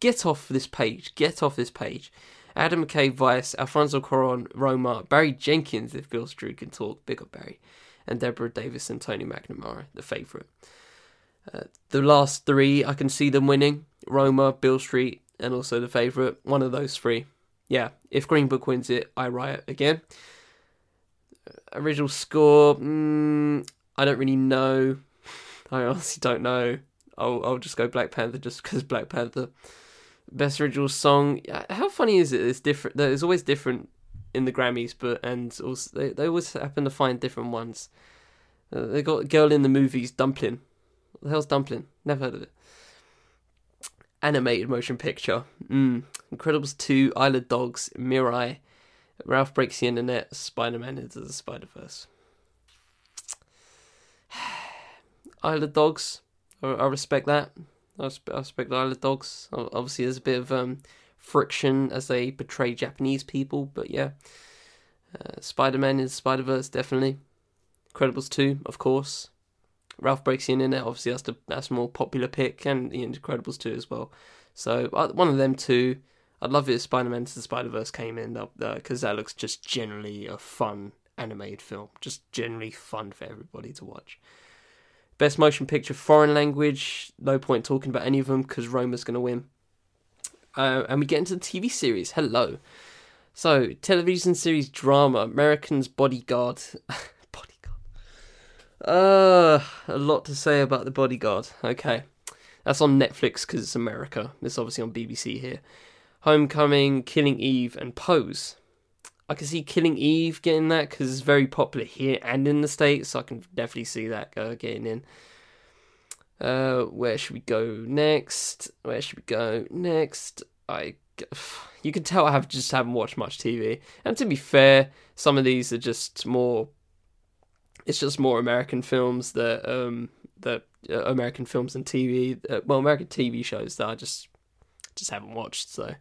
Get off this page. Get off this page. Adam McKay, Vice, Alfonso Cuarón, Roma, Barry Jenkins, if Beale Street can talk, big up Barry, and Deborah Davis and Tony McNamara, the favourite. Uh, the last three, I can see them winning Roma, Beale Street, and also the favourite. One of those three. Yeah, if Green Book wins it, I riot again. Original score, mm, I don't really know. I honestly don't know. I'll I'll just go Black Panther just because Black Panther. Best original song. How funny is it? It's different. There's always different in the Grammys, but and also they they always happen to find different ones. Uh, they got girl in the movies Dumplin'. What the hell's Dumplin'? Never heard of it. Animated motion picture. Mm. Incredibles 2, Isle of Dogs, Mirai, Ralph Breaks the Internet, Spider Man Into the Spider Verse. Isle of Dogs. I, I respect that. I respect, the Isle of Dogs. Obviously, there's a bit of um, friction as they portray Japanese people, but yeah. Uh, Spider Man is Spider Verse, definitely. Incredibles 2, of course. Ralph Breaks the Internet, obviously, that's, the, that's a more popular pick, and the Incredibles 2 as well. So, uh, one of them two. I'd love it if Spider Man to the Spider Verse came in, because that looks just generally a fun animated film. Just generally fun for everybody to watch. Best motion picture, foreign language. No point talking about any of them because Roma's going to win. Uh, and we get into the TV series. Hello. So, television series drama, Americans Bodyguard. bodyguard. Uh, a lot to say about the Bodyguard. Okay. That's on Netflix because it's America. It's obviously on BBC here. Homecoming, Killing Eve, and Pose. I can see Killing Eve getting that because it's very popular here and in the States, so I can definitely see that uh, getting in. Uh, where should we go next? Where should we go next? I, you can tell I have just haven't watched much TV, and to be fair, some of these are just more. It's just more American films that um that uh, American films and TV, uh, well American TV shows that I just just haven't watched. So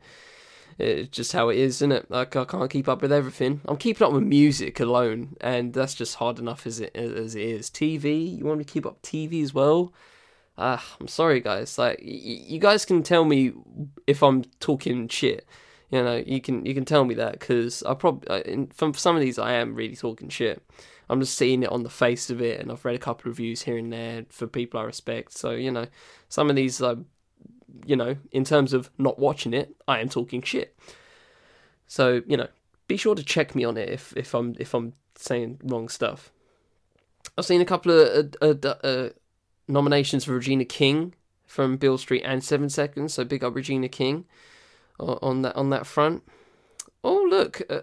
it's just how it is, isn't it? Like I can't keep up with everything. I'm keeping up with music alone, and that's just hard enough as it as it is. TV, you want me to keep up TV as well? Ah, uh, I'm sorry, guys. Like y- you guys can tell me if I'm talking shit. You know, you can you can tell me that because I probably from some of these I am really talking shit. I'm just seeing it on the face of it, and I've read a couple of reviews here and there for people I respect. So you know, some of these are you know, in terms of not watching it, I am talking shit. So, you know, be sure to check me on it if, if I'm if I'm saying wrong stuff. I've seen a couple of uh, uh, uh, nominations for Regina King from Beale Street and Seven Seconds, so big up Regina King on that on that front. Oh look, uh,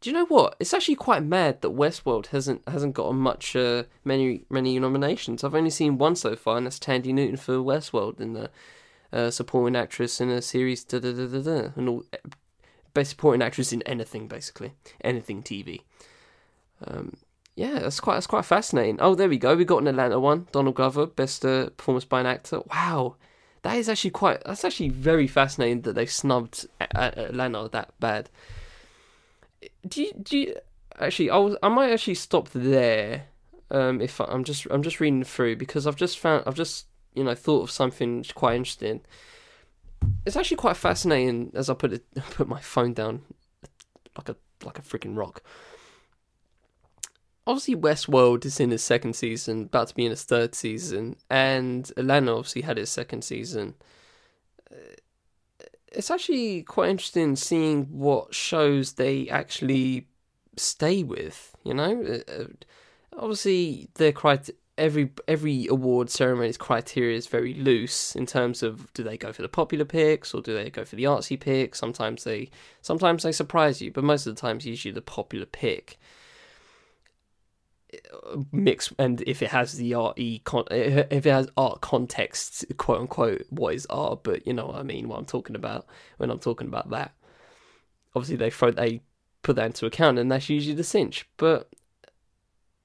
do you know what? It's actually quite mad that Westworld hasn't hasn't gotten much uh, many many nominations. I've only seen one so far, and that's Thandie Newton for Westworld in the uh, supporting actress in a series, da da da da da, and all, best supporting actress in anything basically, anything TV. Um, yeah, that's quite that's quite fascinating. Oh, there we go. We got an Atlanta one. Donald Glover, best uh, performance by an actor. Wow, that is actually quite. That's actually very fascinating that they snubbed Atlanta that bad. Do you do you actually? I was, I might actually stop there. Um, if I, I'm just I'm just reading through because I've just found I've just you know thought of something quite interesting. It's actually quite fascinating as I put it put my phone down like a like a freaking rock obviously Westworld is in its second season, about to be in its third season, and Atlanta obviously had its second season. Uh, it's actually quite interesting seeing what shows they actually stay with. You know, uh, uh, obviously their criteria. Every every award ceremony's criteria is very loose in terms of do they go for the popular picks or do they go for the artsy pick. Sometimes they sometimes they surprise you, but most of the times usually the popular pick mix and if it has the art if it has art context quote unquote what is art but you know what i mean what i'm talking about when i'm talking about that obviously they throw they put that into account and that's usually the cinch but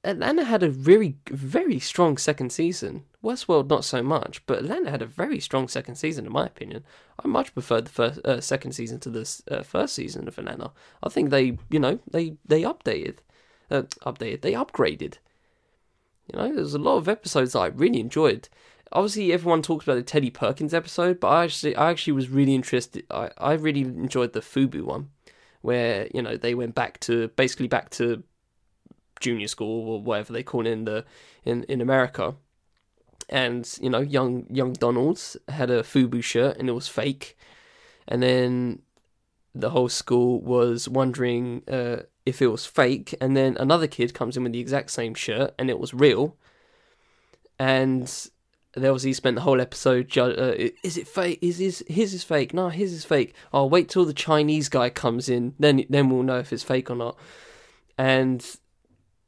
atlanta had a very very strong second season westworld not so much but atlanta had a very strong second season in my opinion i much preferred the first uh, second season to the uh, first season of atlanta i think they you know they they updated uh, updated, they upgraded. You know, there's a lot of episodes that I really enjoyed. Obviously, everyone talks about the Teddy Perkins episode, but I actually, I actually was really interested. I, I really enjoyed the Fubu one, where you know they went back to basically back to junior school or whatever they call it in the in in America, and you know young young Donalds had a Fubu shirt and it was fake, and then the whole school was wondering uh, if it was fake, and then another kid comes in with the exact same shirt and it was real, and they obviously spent the whole episode. Ju- uh, is it fake? Is his his is fake? No, his is fake. I'll oh, wait till the Chinese guy comes in, then then we'll know if it's fake or not. And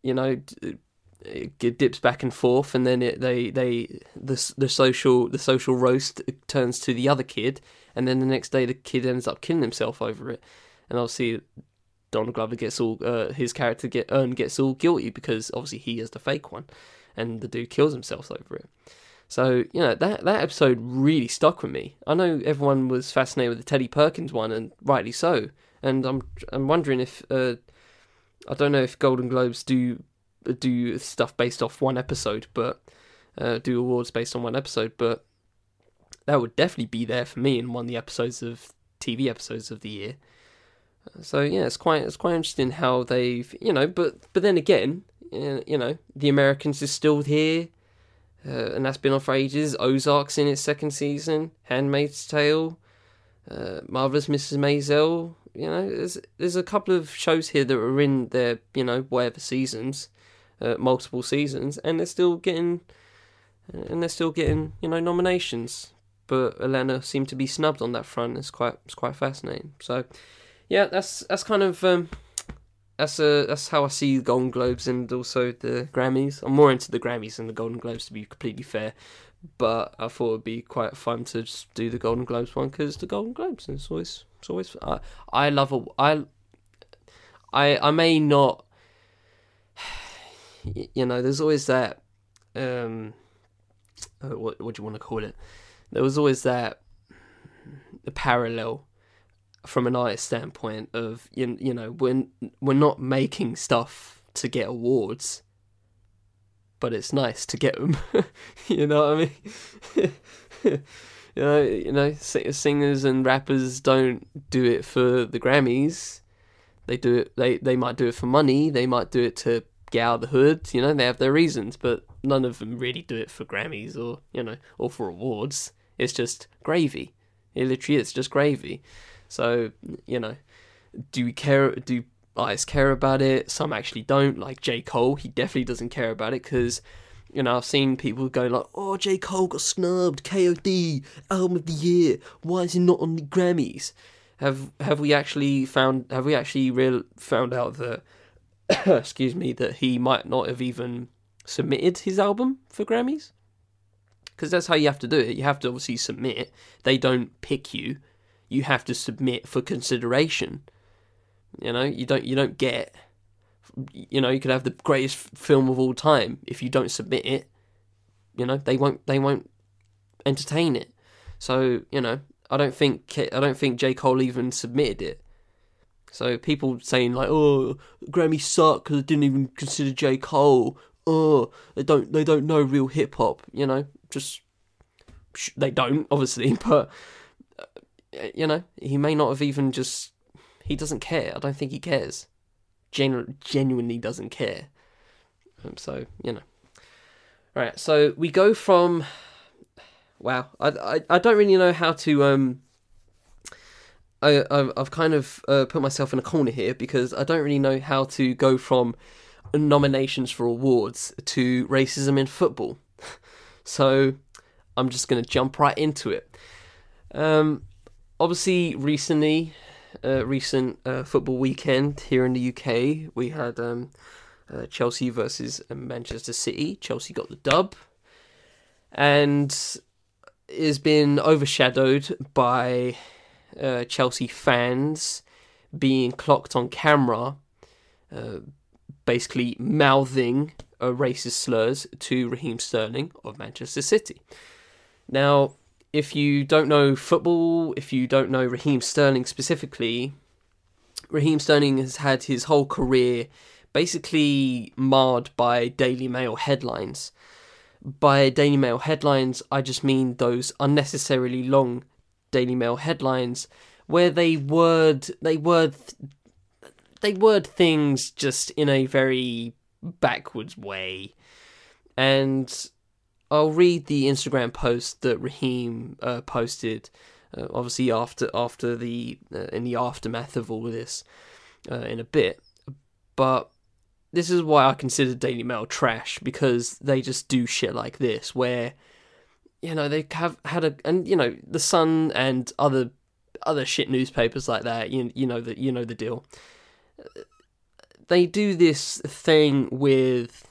you know, it dips back and forth, and then it, they they the the social the social roast turns to the other kid, and then the next day the kid ends up killing himself over it. And obviously, Donald Glover gets all uh, his character get Earn gets all guilty because obviously he is the fake one, and the dude kills himself over it. So you know that that episode really stuck with me. I know everyone was fascinated with the Teddy Perkins one, and rightly so. And I'm I'm wondering if uh, I don't know if Golden Globes do do stuff based off one episode, but uh, do awards based on one episode, but that would definitely be there for me in one of the episodes of TV episodes of the year. So yeah, it's quite it's quite interesting how they've you know, but but then again, you know, the Americans is still here, uh, and that's been on for ages. Ozark's in its second season. Handmaid's Tale, uh, Marvelous Mrs. Maisel. You know, there's there's a couple of shows here that are in their you know whatever seasons, uh, multiple seasons, and they're still getting, and they're still getting you know nominations. But Atlanta seemed to be snubbed on that front. It's quite it's quite fascinating. So yeah, that's that's kind of um, that's uh, that's how I see the Golden Globes and also the Grammys. I'm more into the Grammys than the Golden Globes, to be completely fair. But I thought it'd be quite fun to just do the Golden Globes one because the Golden Globes it's always it's always I I love a I I I may not you know there's always that um uh, what what do you want to call it? There was always that the parallel from an artist standpoint of you, you know we're we're not making stuff to get awards but it's nice to get them you know what i mean? You know you know singers and rappers don't do it for the grammys. They do it they they might do it for money. They might do it to get out of the hood. You know they have their reasons but none of them really do it for grammys or you know or for awards. It's just gravy. It literally is just gravy. So you know, do we care? Do artists care about it? Some actually don't. Like J Cole, he definitely doesn't care about it because you know I've seen people go like, "Oh, J Cole got snubbed, KOD album of the year. Why is he not on the Grammys?" Have have we actually found? Have we actually real found out that? excuse me, that he might not have even submitted his album for Grammys because that's how you have to do it. You have to obviously submit. They don't pick you you have to submit for consideration. You know, you don't you don't get You know, you could have the greatest film of all time. If you don't submit it, you know they won't they won't entertain it. So you know, I don't think I don't think J Cole even submitted it. So people saying like, "Oh, Grammy suck because they didn't even consider J Cole." Oh, they don't they don't know real hip hop. You know, just they don't obviously, but uh, you know he may not have even just he doesn't care. I don't think he cares. Genu- genuinely doesn't care. Um, so you know. Right, so we go from wow, I, I, I don't really know how to um I I've kind of uh, put myself in a corner here because I don't really know how to go from nominations for awards to racism in football. so I'm just going to jump right into it. Um, obviously, recently, uh, recent uh, football weekend here in the UK, we had um, uh, Chelsea versus Manchester City. Chelsea got the dub, and has been overshadowed by uh, Chelsea fans being clocked on camera, uh, basically mouthing uh, racist slurs to Raheem Sterling of Manchester City. Now, if you don't know football, if you don't know Raheem Sterling specifically, Raheem Sterling has had his whole career basically marred by Daily Mail headlines. By Daily Mail headlines, I just mean those unnecessarily long Daily Mail headlines where they word they word they word things just in a very backwards way. And I'll read the Instagram post that Raheem uh, posted, uh, obviously after after the uh, in the aftermath of all of this, uh, in a bit. But this is why I consider Daily Mail trash because they just do shit like this where you know they have had a and you know the Sun and other other shit newspapers like that you you know the you know the deal they do this thing with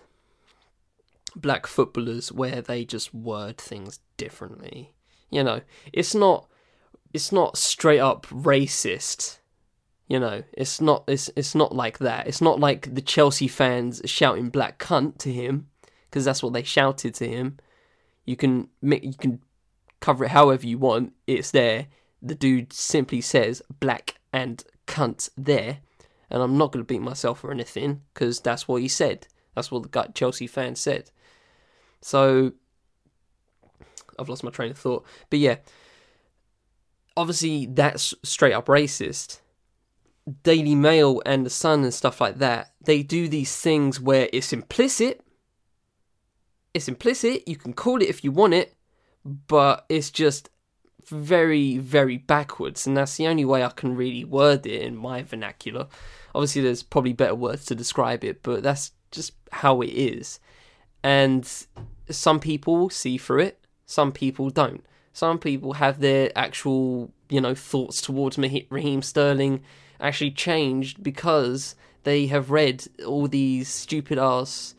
black footballers where they just word things differently you know it's not it's not straight up racist you know, it's not it's it's not like that. It's not like the Chelsea fans shouting "black cunt" to him because that's what they shouted to him. You can you can cover it however you want. It's there. The dude simply says "black" and "cunt" there, and I'm not going to beat myself or anything because that's what he said. That's what the Chelsea fans said. So I've lost my train of thought, but yeah, obviously that's straight up racist Daily Mail and The Sun and stuff like that, they do these things where it's implicit. It's implicit, you can call it if you want it, but it's just very, very backwards, and that's the only way I can really word it in my vernacular. Obviously, there's probably better words to describe it, but that's just how it is. And some people see through it, some people don't. Some people have their actual, you know, thoughts towards Raheem Sterling actually changed because they have read all these stupid ass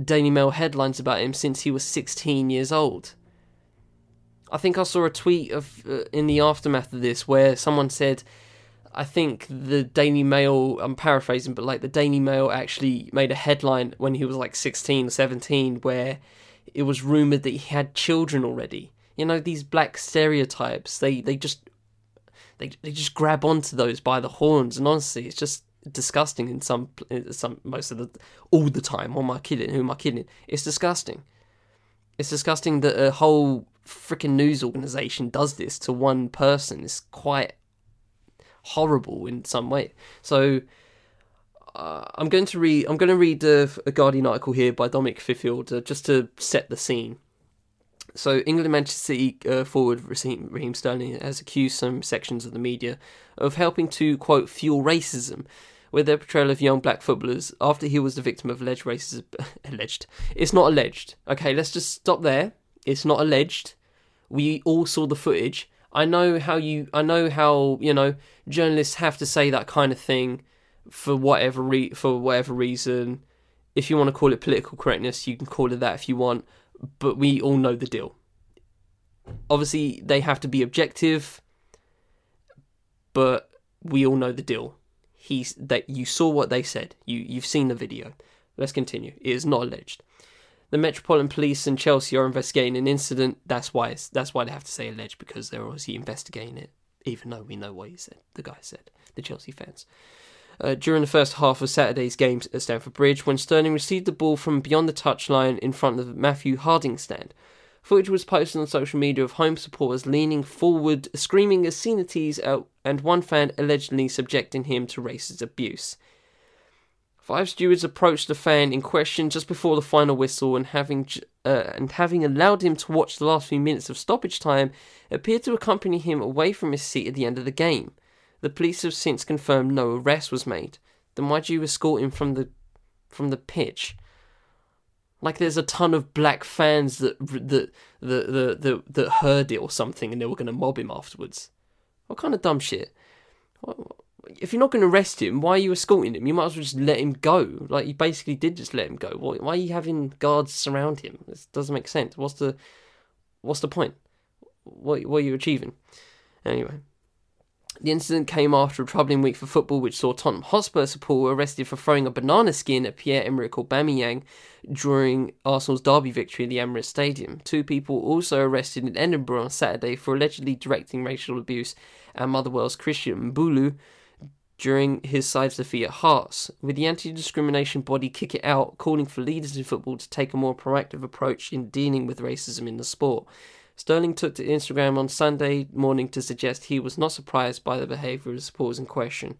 Daily Mail headlines about him since he was 16 years old. I think I saw a tweet of uh, in the aftermath of this where someone said, I think the Daily Mail, I'm paraphrasing, but like the Daily Mail actually made a headline when he was like 16 or 17 where it was rumored that he had children already. You know, these black stereotypes, they, they just they they just grab onto those by the horns, and honestly, it's just disgusting in some some most of the all the time. Who am I kidding? Who am I kidding? It's disgusting. It's disgusting that a whole freaking news organization does this to one person. It's quite horrible in some way. So uh, I'm going to read. I'm going to read a, Guardian article here by Dominic Fifield uh, just to set the scene. So England Manchester City uh, forward Raheem Sterling has accused some sections of the media of helping to quote fuel racism with their portrayal of young black footballers after he was the victim of alleged racism. alleged. It's not alleged. Okay, let's just stop there. It's not alleged. We all saw the footage. I know how you. I know how you know journalists have to say that kind of thing for whatever re- for whatever reason. If you want to call it political correctness, you can call it that if you want but we all know the deal. Obviously, they have to be objective, but we all know the deal. he's that you saw what they said. You you've seen the video. Let's continue. It is not alleged. The Metropolitan Police and Chelsea are investigating an incident. That's why that's why they have to say alleged because they're obviously investigating it, even though we know what he said. The guy said the Chelsea fans. Uh, during the first half of Saturday's game at Stamford Bridge, when Sterling received the ball from beyond the touchline in front of the Matthew Harding stand. Footage was posted on social media of home supporters leaning forward, screaming obscenities, out, and one fan allegedly subjecting him to racist abuse. Five stewards approached the fan in question just before the final whistle, and having uh, and having allowed him to watch the last few minutes of stoppage time, appeared to accompany him away from his seat at the end of the game. The police have since confirmed no arrest was made. Then why'd you escort him from the from the pitch? Like there's a ton of black fans that that that that that, that heard it or something, and they were going to mob him afterwards. What kind of dumb shit? If you're not going to arrest him, why are you escorting him? You might as well just let him go. Like you basically did just let him go. Why, why are you having guards surround him? This doesn't make sense. What's the what's the point? What what are you achieving? Anyway. The incident came after a troubling week for football, which saw Tottenham Hotspur supporter arrested for throwing a banana skin at Pierre-Emerick Aubameyang during Arsenal's derby victory at the Emirates Stadium. Two people also arrested in Edinburgh on Saturday for allegedly directing racial abuse at Motherwell's Christian Mbulu during his side's defeat at Hearts, with the anti-discrimination body Kick It Out calling for leaders in football to take a more proactive approach in dealing with racism in the sport. Sterling took to Instagram on Sunday morning to suggest he was not surprised by the behaviour of the supporters in question.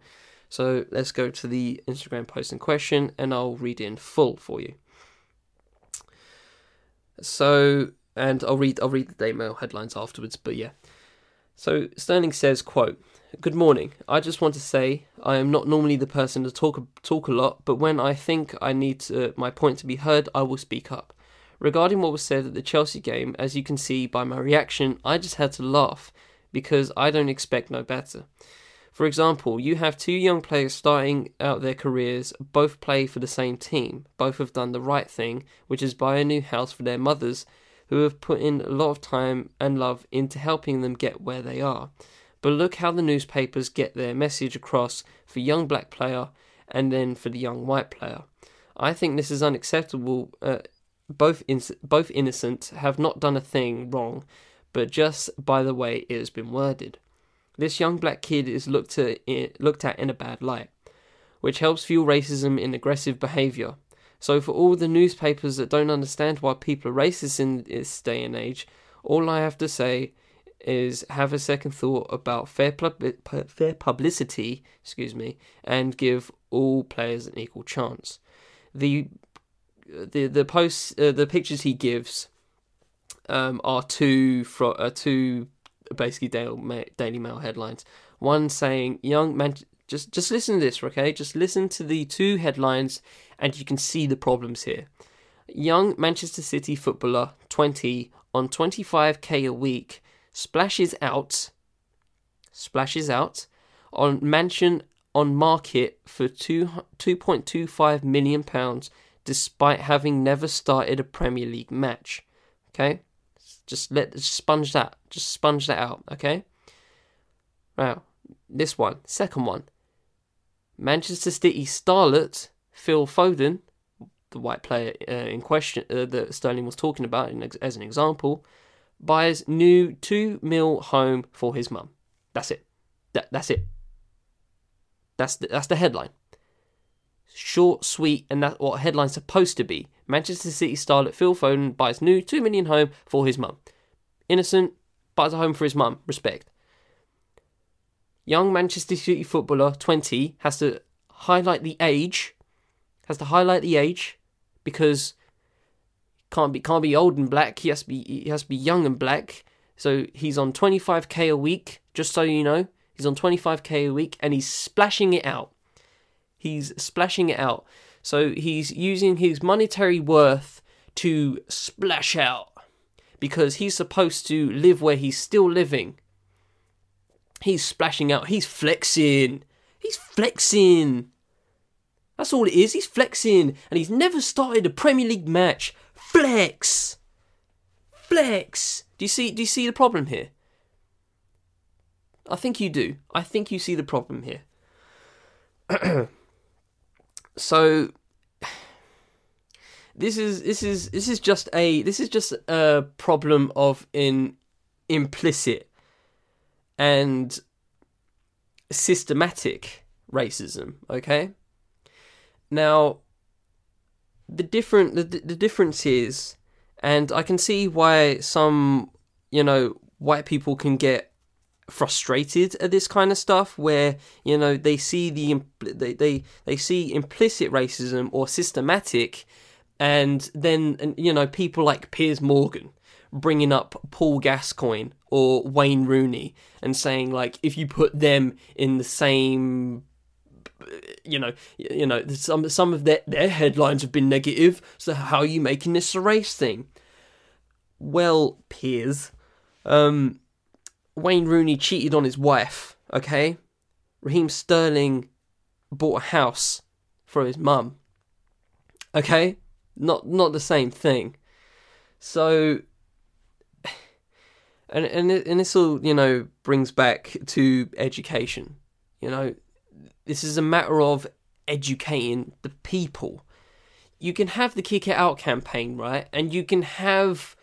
So let's go to the Instagram post in question and I'll read it in full for you. So and I'll read I'll read the Daily Mail headlines afterwards, but yeah. So Sterling says, quote, Good morning. I just want to say I am not normally the person to talk talk a lot, but when I think I need to, my point to be heard, I will speak up. Regarding what was said at the Chelsea game, as you can see by my reaction, I just had to laugh because I don't expect no better. For example, you have two young players starting out their careers, both play for the same team, both have done the right thing, which is buy a new house for their mothers, who have put in a lot of time and love into helping them get where they are. But look how the newspapers get their message across for young black player and then for the young white player. I think this is unacceptable uh, both in, both innocent, have not done a thing wrong, but just by the way it has been worded. This young black kid is looked at, looked at in a bad light, which helps fuel racism in aggressive behaviour. So, for all the newspapers that don't understand why people are racist in this day and age, all I have to say is have a second thought about fair, pub- fair publicity, excuse me, and give all players an equal chance. The the the posts uh, the pictures he gives um, are two from uh, two basically Daily Mail, Daily Mail headlines. One saying young man just just listen to this, okay? Just listen to the two headlines and you can see the problems here. Young Manchester City footballer 20 on 25k a week splashes out splashes out on mansion on market for 2 2.25 million pounds despite having never started a Premier League match. Okay? Just let just sponge that. Just sponge that out, okay? Now, this one, second one. Manchester City starlet Phil Foden, the white player uh, in question uh, that Sterling was talking about in, as an example, buys new 2 mil home for his mum. That's it. That, that's it. That's the, that's the headline short, sweet, and that's what headline's supposed to be. Manchester City starlet Phil Foden buys new 2 million home for his mum. Innocent, buys a home for his mum. Respect. Young Manchester City footballer, 20, has to highlight the age. Has to highlight the age because can't be can't be old and black. He has to be he has to be young and black. So he's on 25k a week. Just so you know, he's on 25k a week, and he's splashing it out. He's splashing it out. So he's using his monetary worth to splash out because he's supposed to live where he's still living. He's splashing out. He's flexing. He's flexing. That's all it is. He's flexing. And he's never started a Premier League match. Flex. Flex. Do you see do you see the problem here? I think you do. I think you see the problem here. so this is this is this is just a this is just a problem of in implicit and systematic racism okay now the different the, the difference is and i can see why some you know white people can get frustrated at this kind of stuff where you know they see the they they, they see implicit racism or systematic and then you know people like Piers Morgan bringing up Paul Gascoigne or Wayne Rooney and saying like if you put them in the same you know you know some some of their their headlines have been negative so how are you making this a race thing well Piers um Wayne Rooney cheated on his wife okay Raheem Sterling bought a house for his mum okay not not the same thing. So, and and and this all you know brings back to education. You know, this is a matter of educating the people. You can have the kick it out campaign, right? And you can have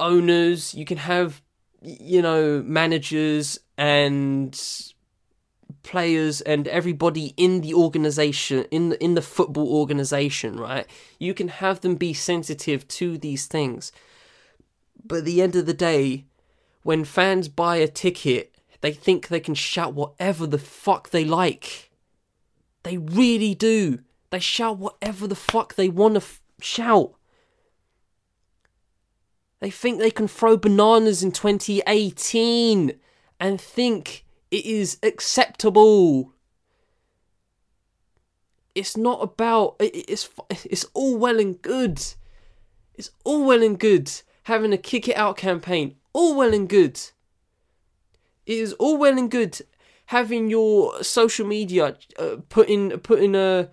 owners, you can have you know managers and players and everybody in the organization in the, in the football organization right you can have them be sensitive to these things but at the end of the day when fans buy a ticket they think they can shout whatever the fuck they like they really do they shout whatever the fuck they want to f- shout they think they can throw bananas in 2018 and think it is acceptable. It's not about it's it's all well and good. It's all well and good having a kick it out campaign. All well and good. It is all well and good having your social media uh, putting putting a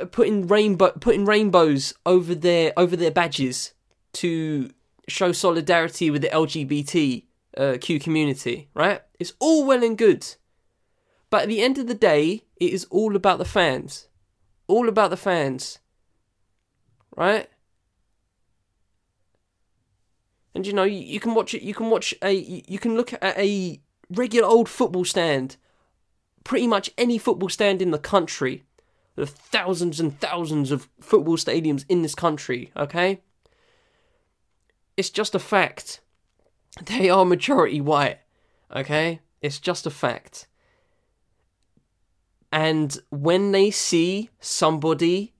uh, putting rainbow putting rainbows over their over their badges to show solidarity with the LGBT uh, Q community, right? It's all well and good. But at the end of the day, it is all about the fans. All about the fans. Right? And you know, you, you can watch it you can watch a you can look at a regular old football stand. Pretty much any football stand in the country. There are thousands and thousands of football stadiums in this country, okay? It's just a fact. They are majority white, okay? It's just a fact. And when they see somebody,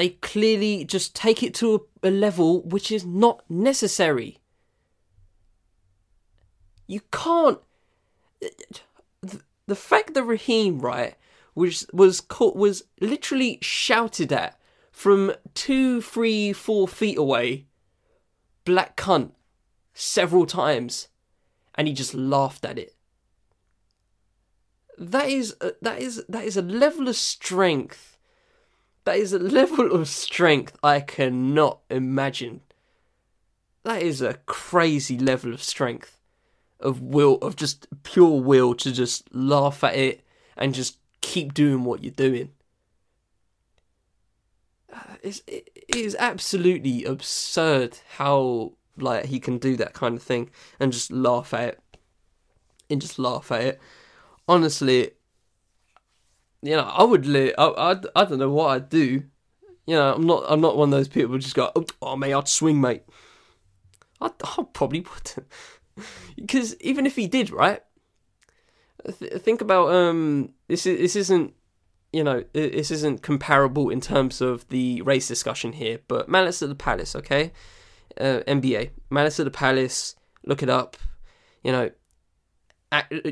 they clearly just take it to a, a level which is not necessary. You can't. The fact that Raheem, right, was was caught, was literally shouted at from two, three, four feet away, black cunt, several times, and he just laughed at it. That is that is that is a level of strength. That is a level of strength I cannot imagine. That is a crazy level of strength, of will, of just pure will to just laugh at it and just keep doing what you're doing. Uh, it's, it is absolutely absurd how like he can do that kind of thing and just laugh at it and just laugh at it. Honestly, you know, I would li- I, I, I don't know what I'd do. You know, I'm not I'm not one of those people who just go, oh, oh mate, I'd swing, mate. I, I probably wouldn't, because even if he did, right? Th- think about um this is this isn't you know this isn't comparable in terms of the race discussion here, but Malice at the Palace, okay? uh, NBA. Malice at the Palace. Look it up. You know,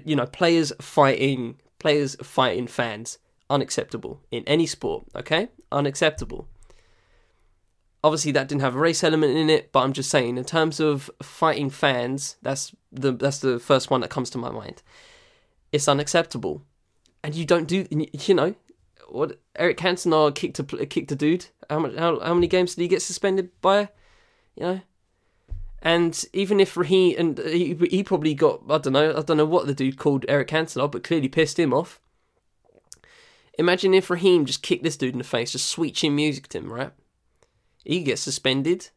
you know, players fighting, players fighting fans. Unacceptable in any sport. Okay, unacceptable. Obviously, that didn't have a race element in it, but I'm just saying, in terms of fighting fans, that's the that's the first one that comes to my mind. It's unacceptable, and you don't do. You know, what Eric Cantona kicked a kicked a dude. How much? How, how many games did he get suspended by? You know, And even if Raheem and he, he probably got I don't know I don't know what the dude called Eric Cantona, but clearly pissed him off. Imagine if Raheem just kicked this dude in the face, just switching music to him, right? He gets suspended.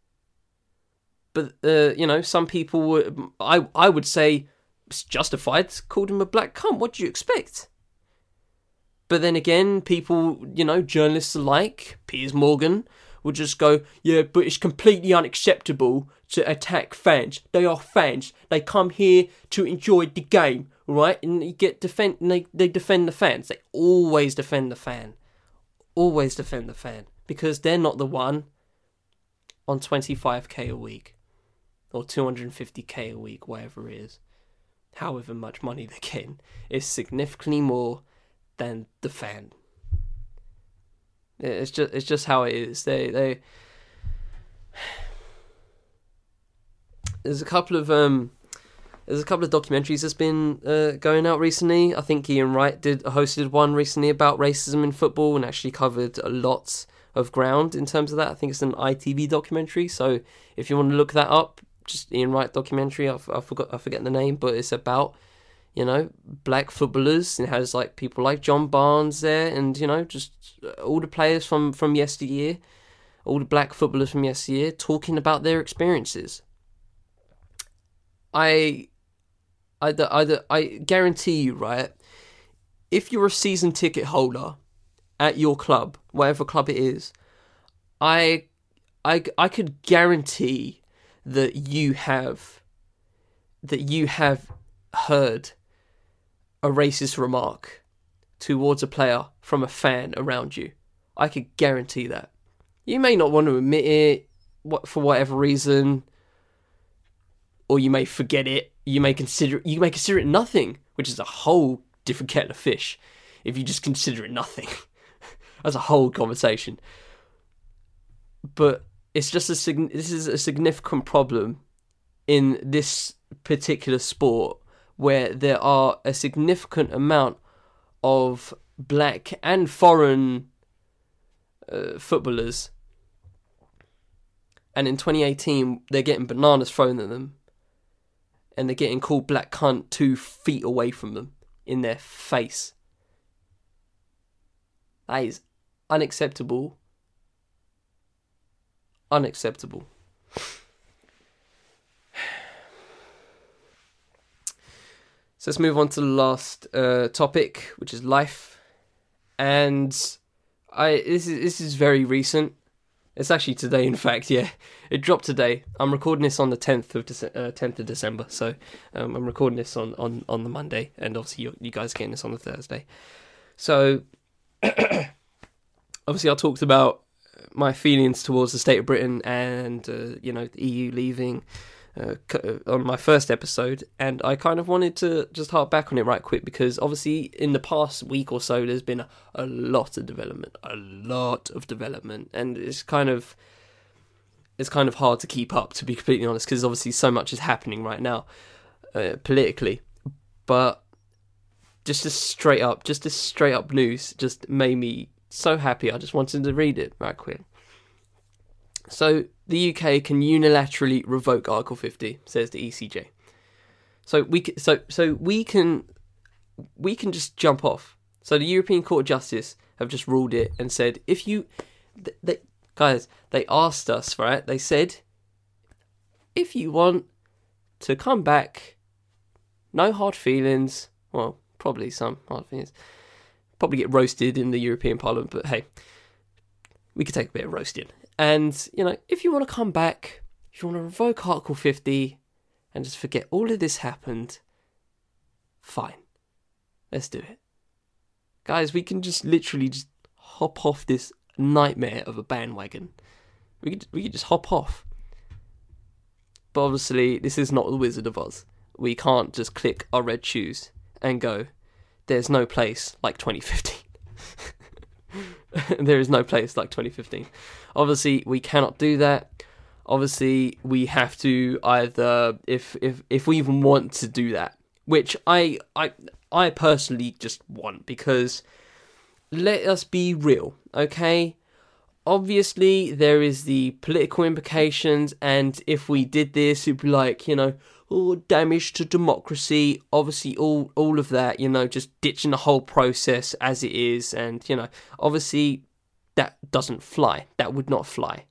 But uh, you know, some people would I I would say it's justified. Called him a black cunt. What do you expect? But then again, people, you know, journalists alike, Piers Morgan, would just go, yeah, but it's completely unacceptable to attack fans. They are fans. They come here to enjoy the game, right? And you get defend. They they defend the fans. They always defend the fan. Always defend the fan because they're not the one on 25k a week or 250k a week, whatever it is. However much money they're getting is significantly more than the fan. It's just it's just how it is. They they there's a couple of um there's a couple of documentaries that's been uh, going out recently. I think Ian Wright did hosted one recently about racism in football and actually covered a lot of ground in terms of that. I think it's an ITV documentary. So if you want to look that up, just Ian Wright documentary. I, I forgot I forget the name, but it's about you know, black footballers. and has like people like John Barnes there, and you know, just all the players from from yesteryear, all the black footballers from yesteryear, talking about their experiences. I, I, I, I guarantee you, right? If you're a season ticket holder at your club, whatever club it is, I, I, I could guarantee that you have, that you have heard a racist remark towards a player from a fan around you. I could guarantee that. You may not want to admit it for whatever reason, or you may forget it. You may consider you may consider it nothing, which is a whole different kettle of fish. If you just consider it nothing, that's a whole conversation. But it's just a this is a significant problem in this particular sport where there are a significant amount of black and foreign uh, footballers. And in 2018, they're getting bananas thrown at them. And they're getting called black cunt two feet away from them in their face. That is unacceptable. Unacceptable. So let's move on to the last uh, topic, which is life. And I this is this is very recent. It's actually today, in fact. Yeah, it dropped today. I'm recording this on the 10th of Dece- uh, 10th of December, so um, I'm recording this on, on, on the Monday, and obviously you, you guys are getting this on the Thursday. So obviously I talked about my feelings towards the state of Britain and uh, you know the EU leaving uh, uh, on my first episode, and I kind of wanted to just harp back on it right quick because obviously in the past week or so there's been a, lot of development, a lot of development, and it's kind of it's kind of hard to keep up to be completely honest because obviously so much is happening right now uh, politically, but just a straight up, just a straight up news just made me so happy. I just wanted to read it right quick. So the UK can unilaterally revoke Article 50, says the ECJ. So we so so we can we can just jump off. So the European Court of Justice have just ruled it and said if you they, guys they asked us right they said if you want to come back no hard feelings well probably some hard feelings probably get roasted in the European Parliament but hey we could take a bit of roasting and, you know, if you want to come back, if you want to revoke Article 50 and just forget all of this happened, fine. Let's do it. Guys, we can just literally just hop off this nightmare of a bandwagon. We could, we could just hop off. But obviously, this is not the Wizard of Oz. We can't just click our red shoes and go, there's no place like 2015. there is no place like 2015. Obviously, we cannot do that. Obviously, we have to either if if if we even want to do that, which I I I personally just want because let us be real, okay? obviously there is the political implications, and if we did this, it'd be like you know, oh, damage to democracy. Obviously, all all of that, you know, just ditching the whole process as it is, and you know, obviously that doesn't fly. That would not fly.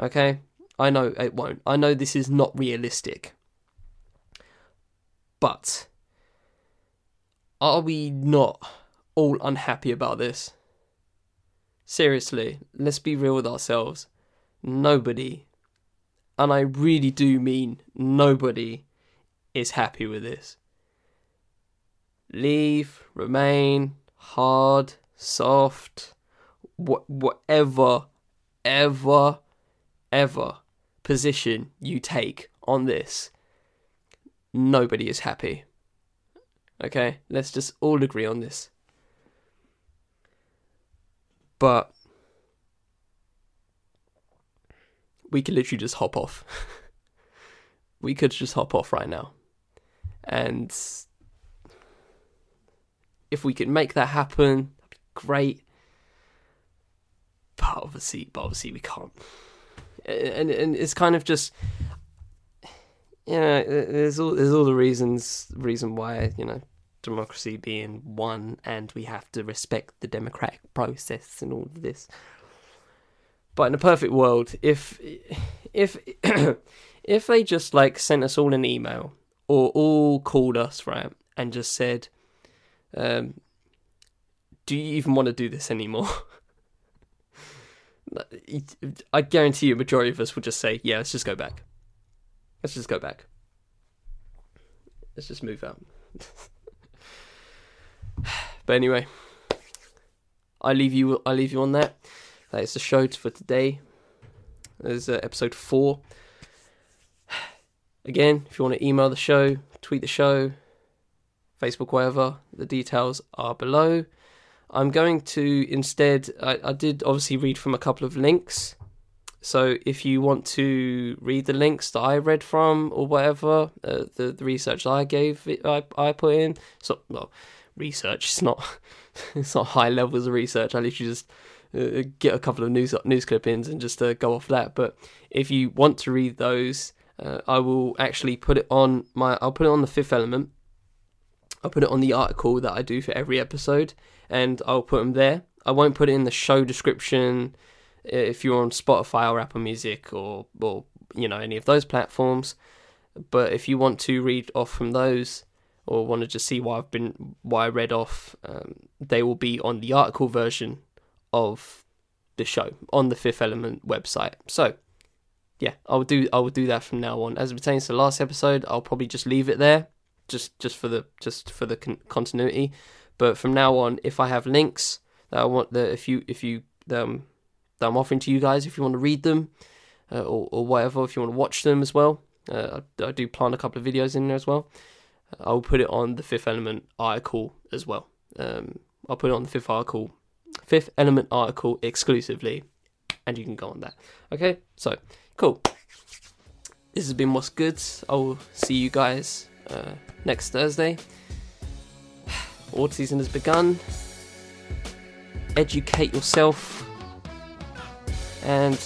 Okay, I know it won't. I know this is not realistic. But are we not all unhappy about this? Seriously, let's be real with ourselves. Nobody, and I really do mean nobody, is happy with this. Leave, remain, hard, soft, wh- whatever, ever, ever position you take on this, nobody is happy. Okay, let's just all agree on this. But we could literally just hop off. we could just hop off right now. And if we could make that happen, that'd be great. But obviously, but obviously we can't. And and it's kind of just you know, there's all there's all the reasons reason why you know democracy being one, and we have to respect the democratic process and all of this. But in a perfect world, if if if they just like sent us all an email or all called us right and just said, um, "Do you even want to do this anymore?" I guarantee you, majority of us would just say, "Yeah, let's just go back. Let's just go back. Let's just move out." But anyway, I leave you. I leave you on that. That is the show for today. There's uh, episode four. Again, if you want to email the show, tweet the show, Facebook, wherever, the details are below. I'm going to instead, I, I, did obviously read from a couple of links. So if you want to read the links that I read from or whatever, uh, the, the research I gave, I, I put in, so, well, research. It's not it's not high levels of research. I literally just uh, get a couple of news news clippings and just uh, go off that. But if you want to read those, uh, I will actually put it on my. I'll put it on the Fifth Element. I'll put it on the article that I do for every episode, and I'll put them there. I won't put it in the show description if you're on Spotify or Apple Music or or you know any of those platforms. But if you want to read off from those, or want to just see why I've been why I read off, um, they will be on the article version of the show on the Fifth Element website. So yeah, I will do I will do that from now on. As it pertains to the last episode, I'll probably just leave it there, just just for the just for the con- continuity. But from now on, if I have links that I want that if you if you um that I'm offering to you guys, if you want to read them uh, or or whatever, if you want to watch them as well, uh, I, I do plan a couple of videos in there as well. I'll put it on the Fifth Element article as well. Um, I'll put it on the Fifth article, Fifth Element article exclusively, and you can go on that. Okay, so cool. This has been what's good. I'll see you guys uh, next Thursday. Award season has begun. Educate yourself, and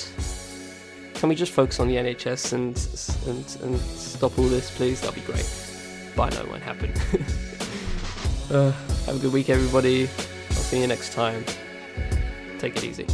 can we just focus on the NHS and and and stop all this, please? That'd be great but I know it won't happen. uh, have a good week, everybody. I'll see you next time. Take it easy.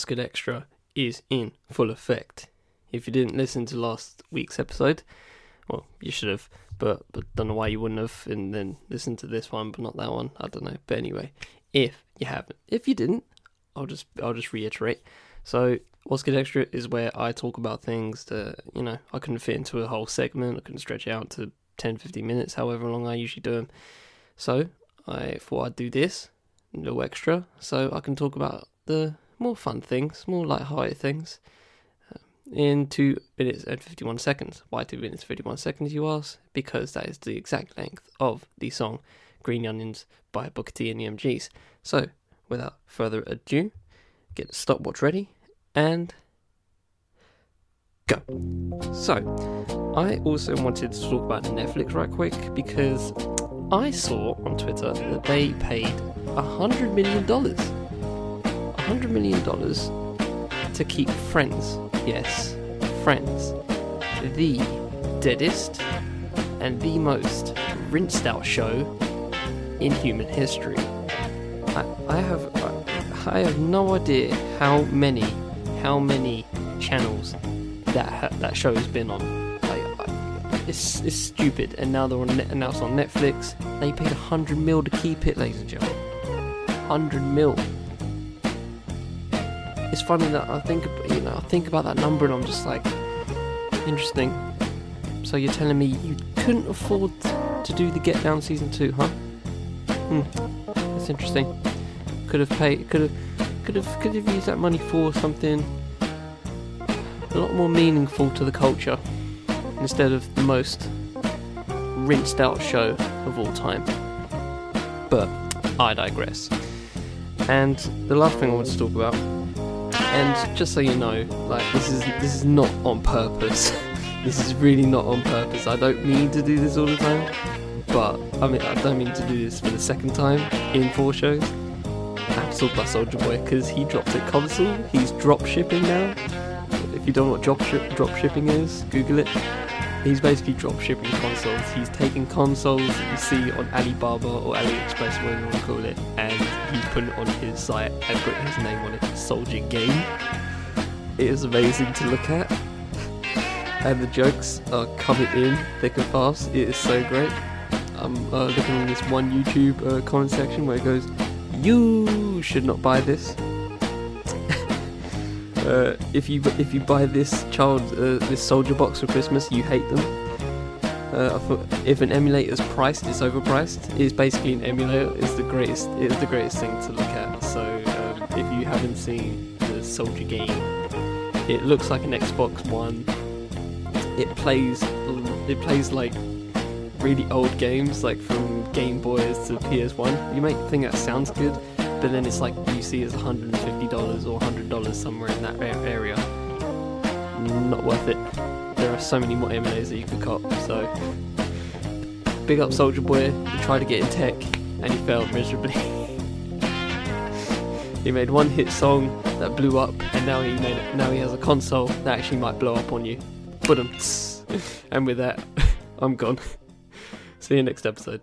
Good Extra is in full effect. If you didn't listen to last week's episode, well, you should have, but but don't know why you wouldn't have, and then listen to this one, but not that one. I don't know. But anyway, if you haven't, if you didn't, I'll just I'll just reiterate. So, what's good extra is where I talk about things that you know I couldn't fit into a whole segment. I couldn't stretch out to 10, 15 minutes, however long I usually do them. So I thought I'd do this, little extra, so I can talk about the more fun things, more light-hearted things um, in 2 minutes and 51 seconds. Why 2 minutes 51 seconds, you ask? Because that is the exact length of the song Green Onions by Booker T and the MGs. So, without further ado, get the stopwatch ready and go. So, I also wanted to talk about Netflix right quick because I saw on Twitter that they paid a hundred million dollars. A hundred million dollars to keep Friends. Yes, Friends. The deadest and the most rinsed out show in human history. I, I have I have no idea how many how many channels that ha- that show has been on. Like, it's it's stupid, and now they're on net, now on Netflix. They paid a hundred mil to keep it, ladies and gentlemen. Hundred mil. It's funny that I think you know I think about that number and I'm just like, interesting. So you're telling me you couldn't afford to do the Get Down season two, huh? Hmm, that's interesting. Could have paid, could have, could have, could have used that money for something a lot more meaningful to the culture instead of the most rinsed out show of all time. But I digress. And the last thing I want to talk about, and just so you know, like this is this is not on purpose. this is really not on purpose. I don't mean to do this all the time, but I mean I don't mean to do this for the second time in four shows. I have to talk about Soulja Boy because he dropped a console. He's drop shipping now. If you don't know what drop, ship, drop shipping is, Google it. He's basically drop shipping consoles. He's taking consoles that you see on Alibaba or AliExpress, whatever you want to call it, and he's putting it on his site and putting his name on it. Soldier Game. It is amazing to look at, and the jokes are coming in thick and fast. It is so great. I'm uh, looking on this one YouTube uh, comment section where it goes, "You should not buy this." Uh, if you if you buy this child uh, this soldier box for Christmas, you hate them. Uh, if an emulator is priced, it's overpriced. It's basically an emulator. It's the greatest. It's the greatest thing to look at. So um, if you haven't seen the SouljaGame, it looks like an Xbox One. It plays it plays like really old games, like from Game Boys to PS1. You might think that sounds good, but then it's like you see it's $150 or $100 somewhere in that area. Not worth it. There are so many more emulators that you could cop, so big up Soulja Boy. He tried to get in tech and he failed miserably. he made one hit song that blew up, and now he made it, now he has a console that actually might blow up on you. Him. And with that, I'm gone. See you next episode.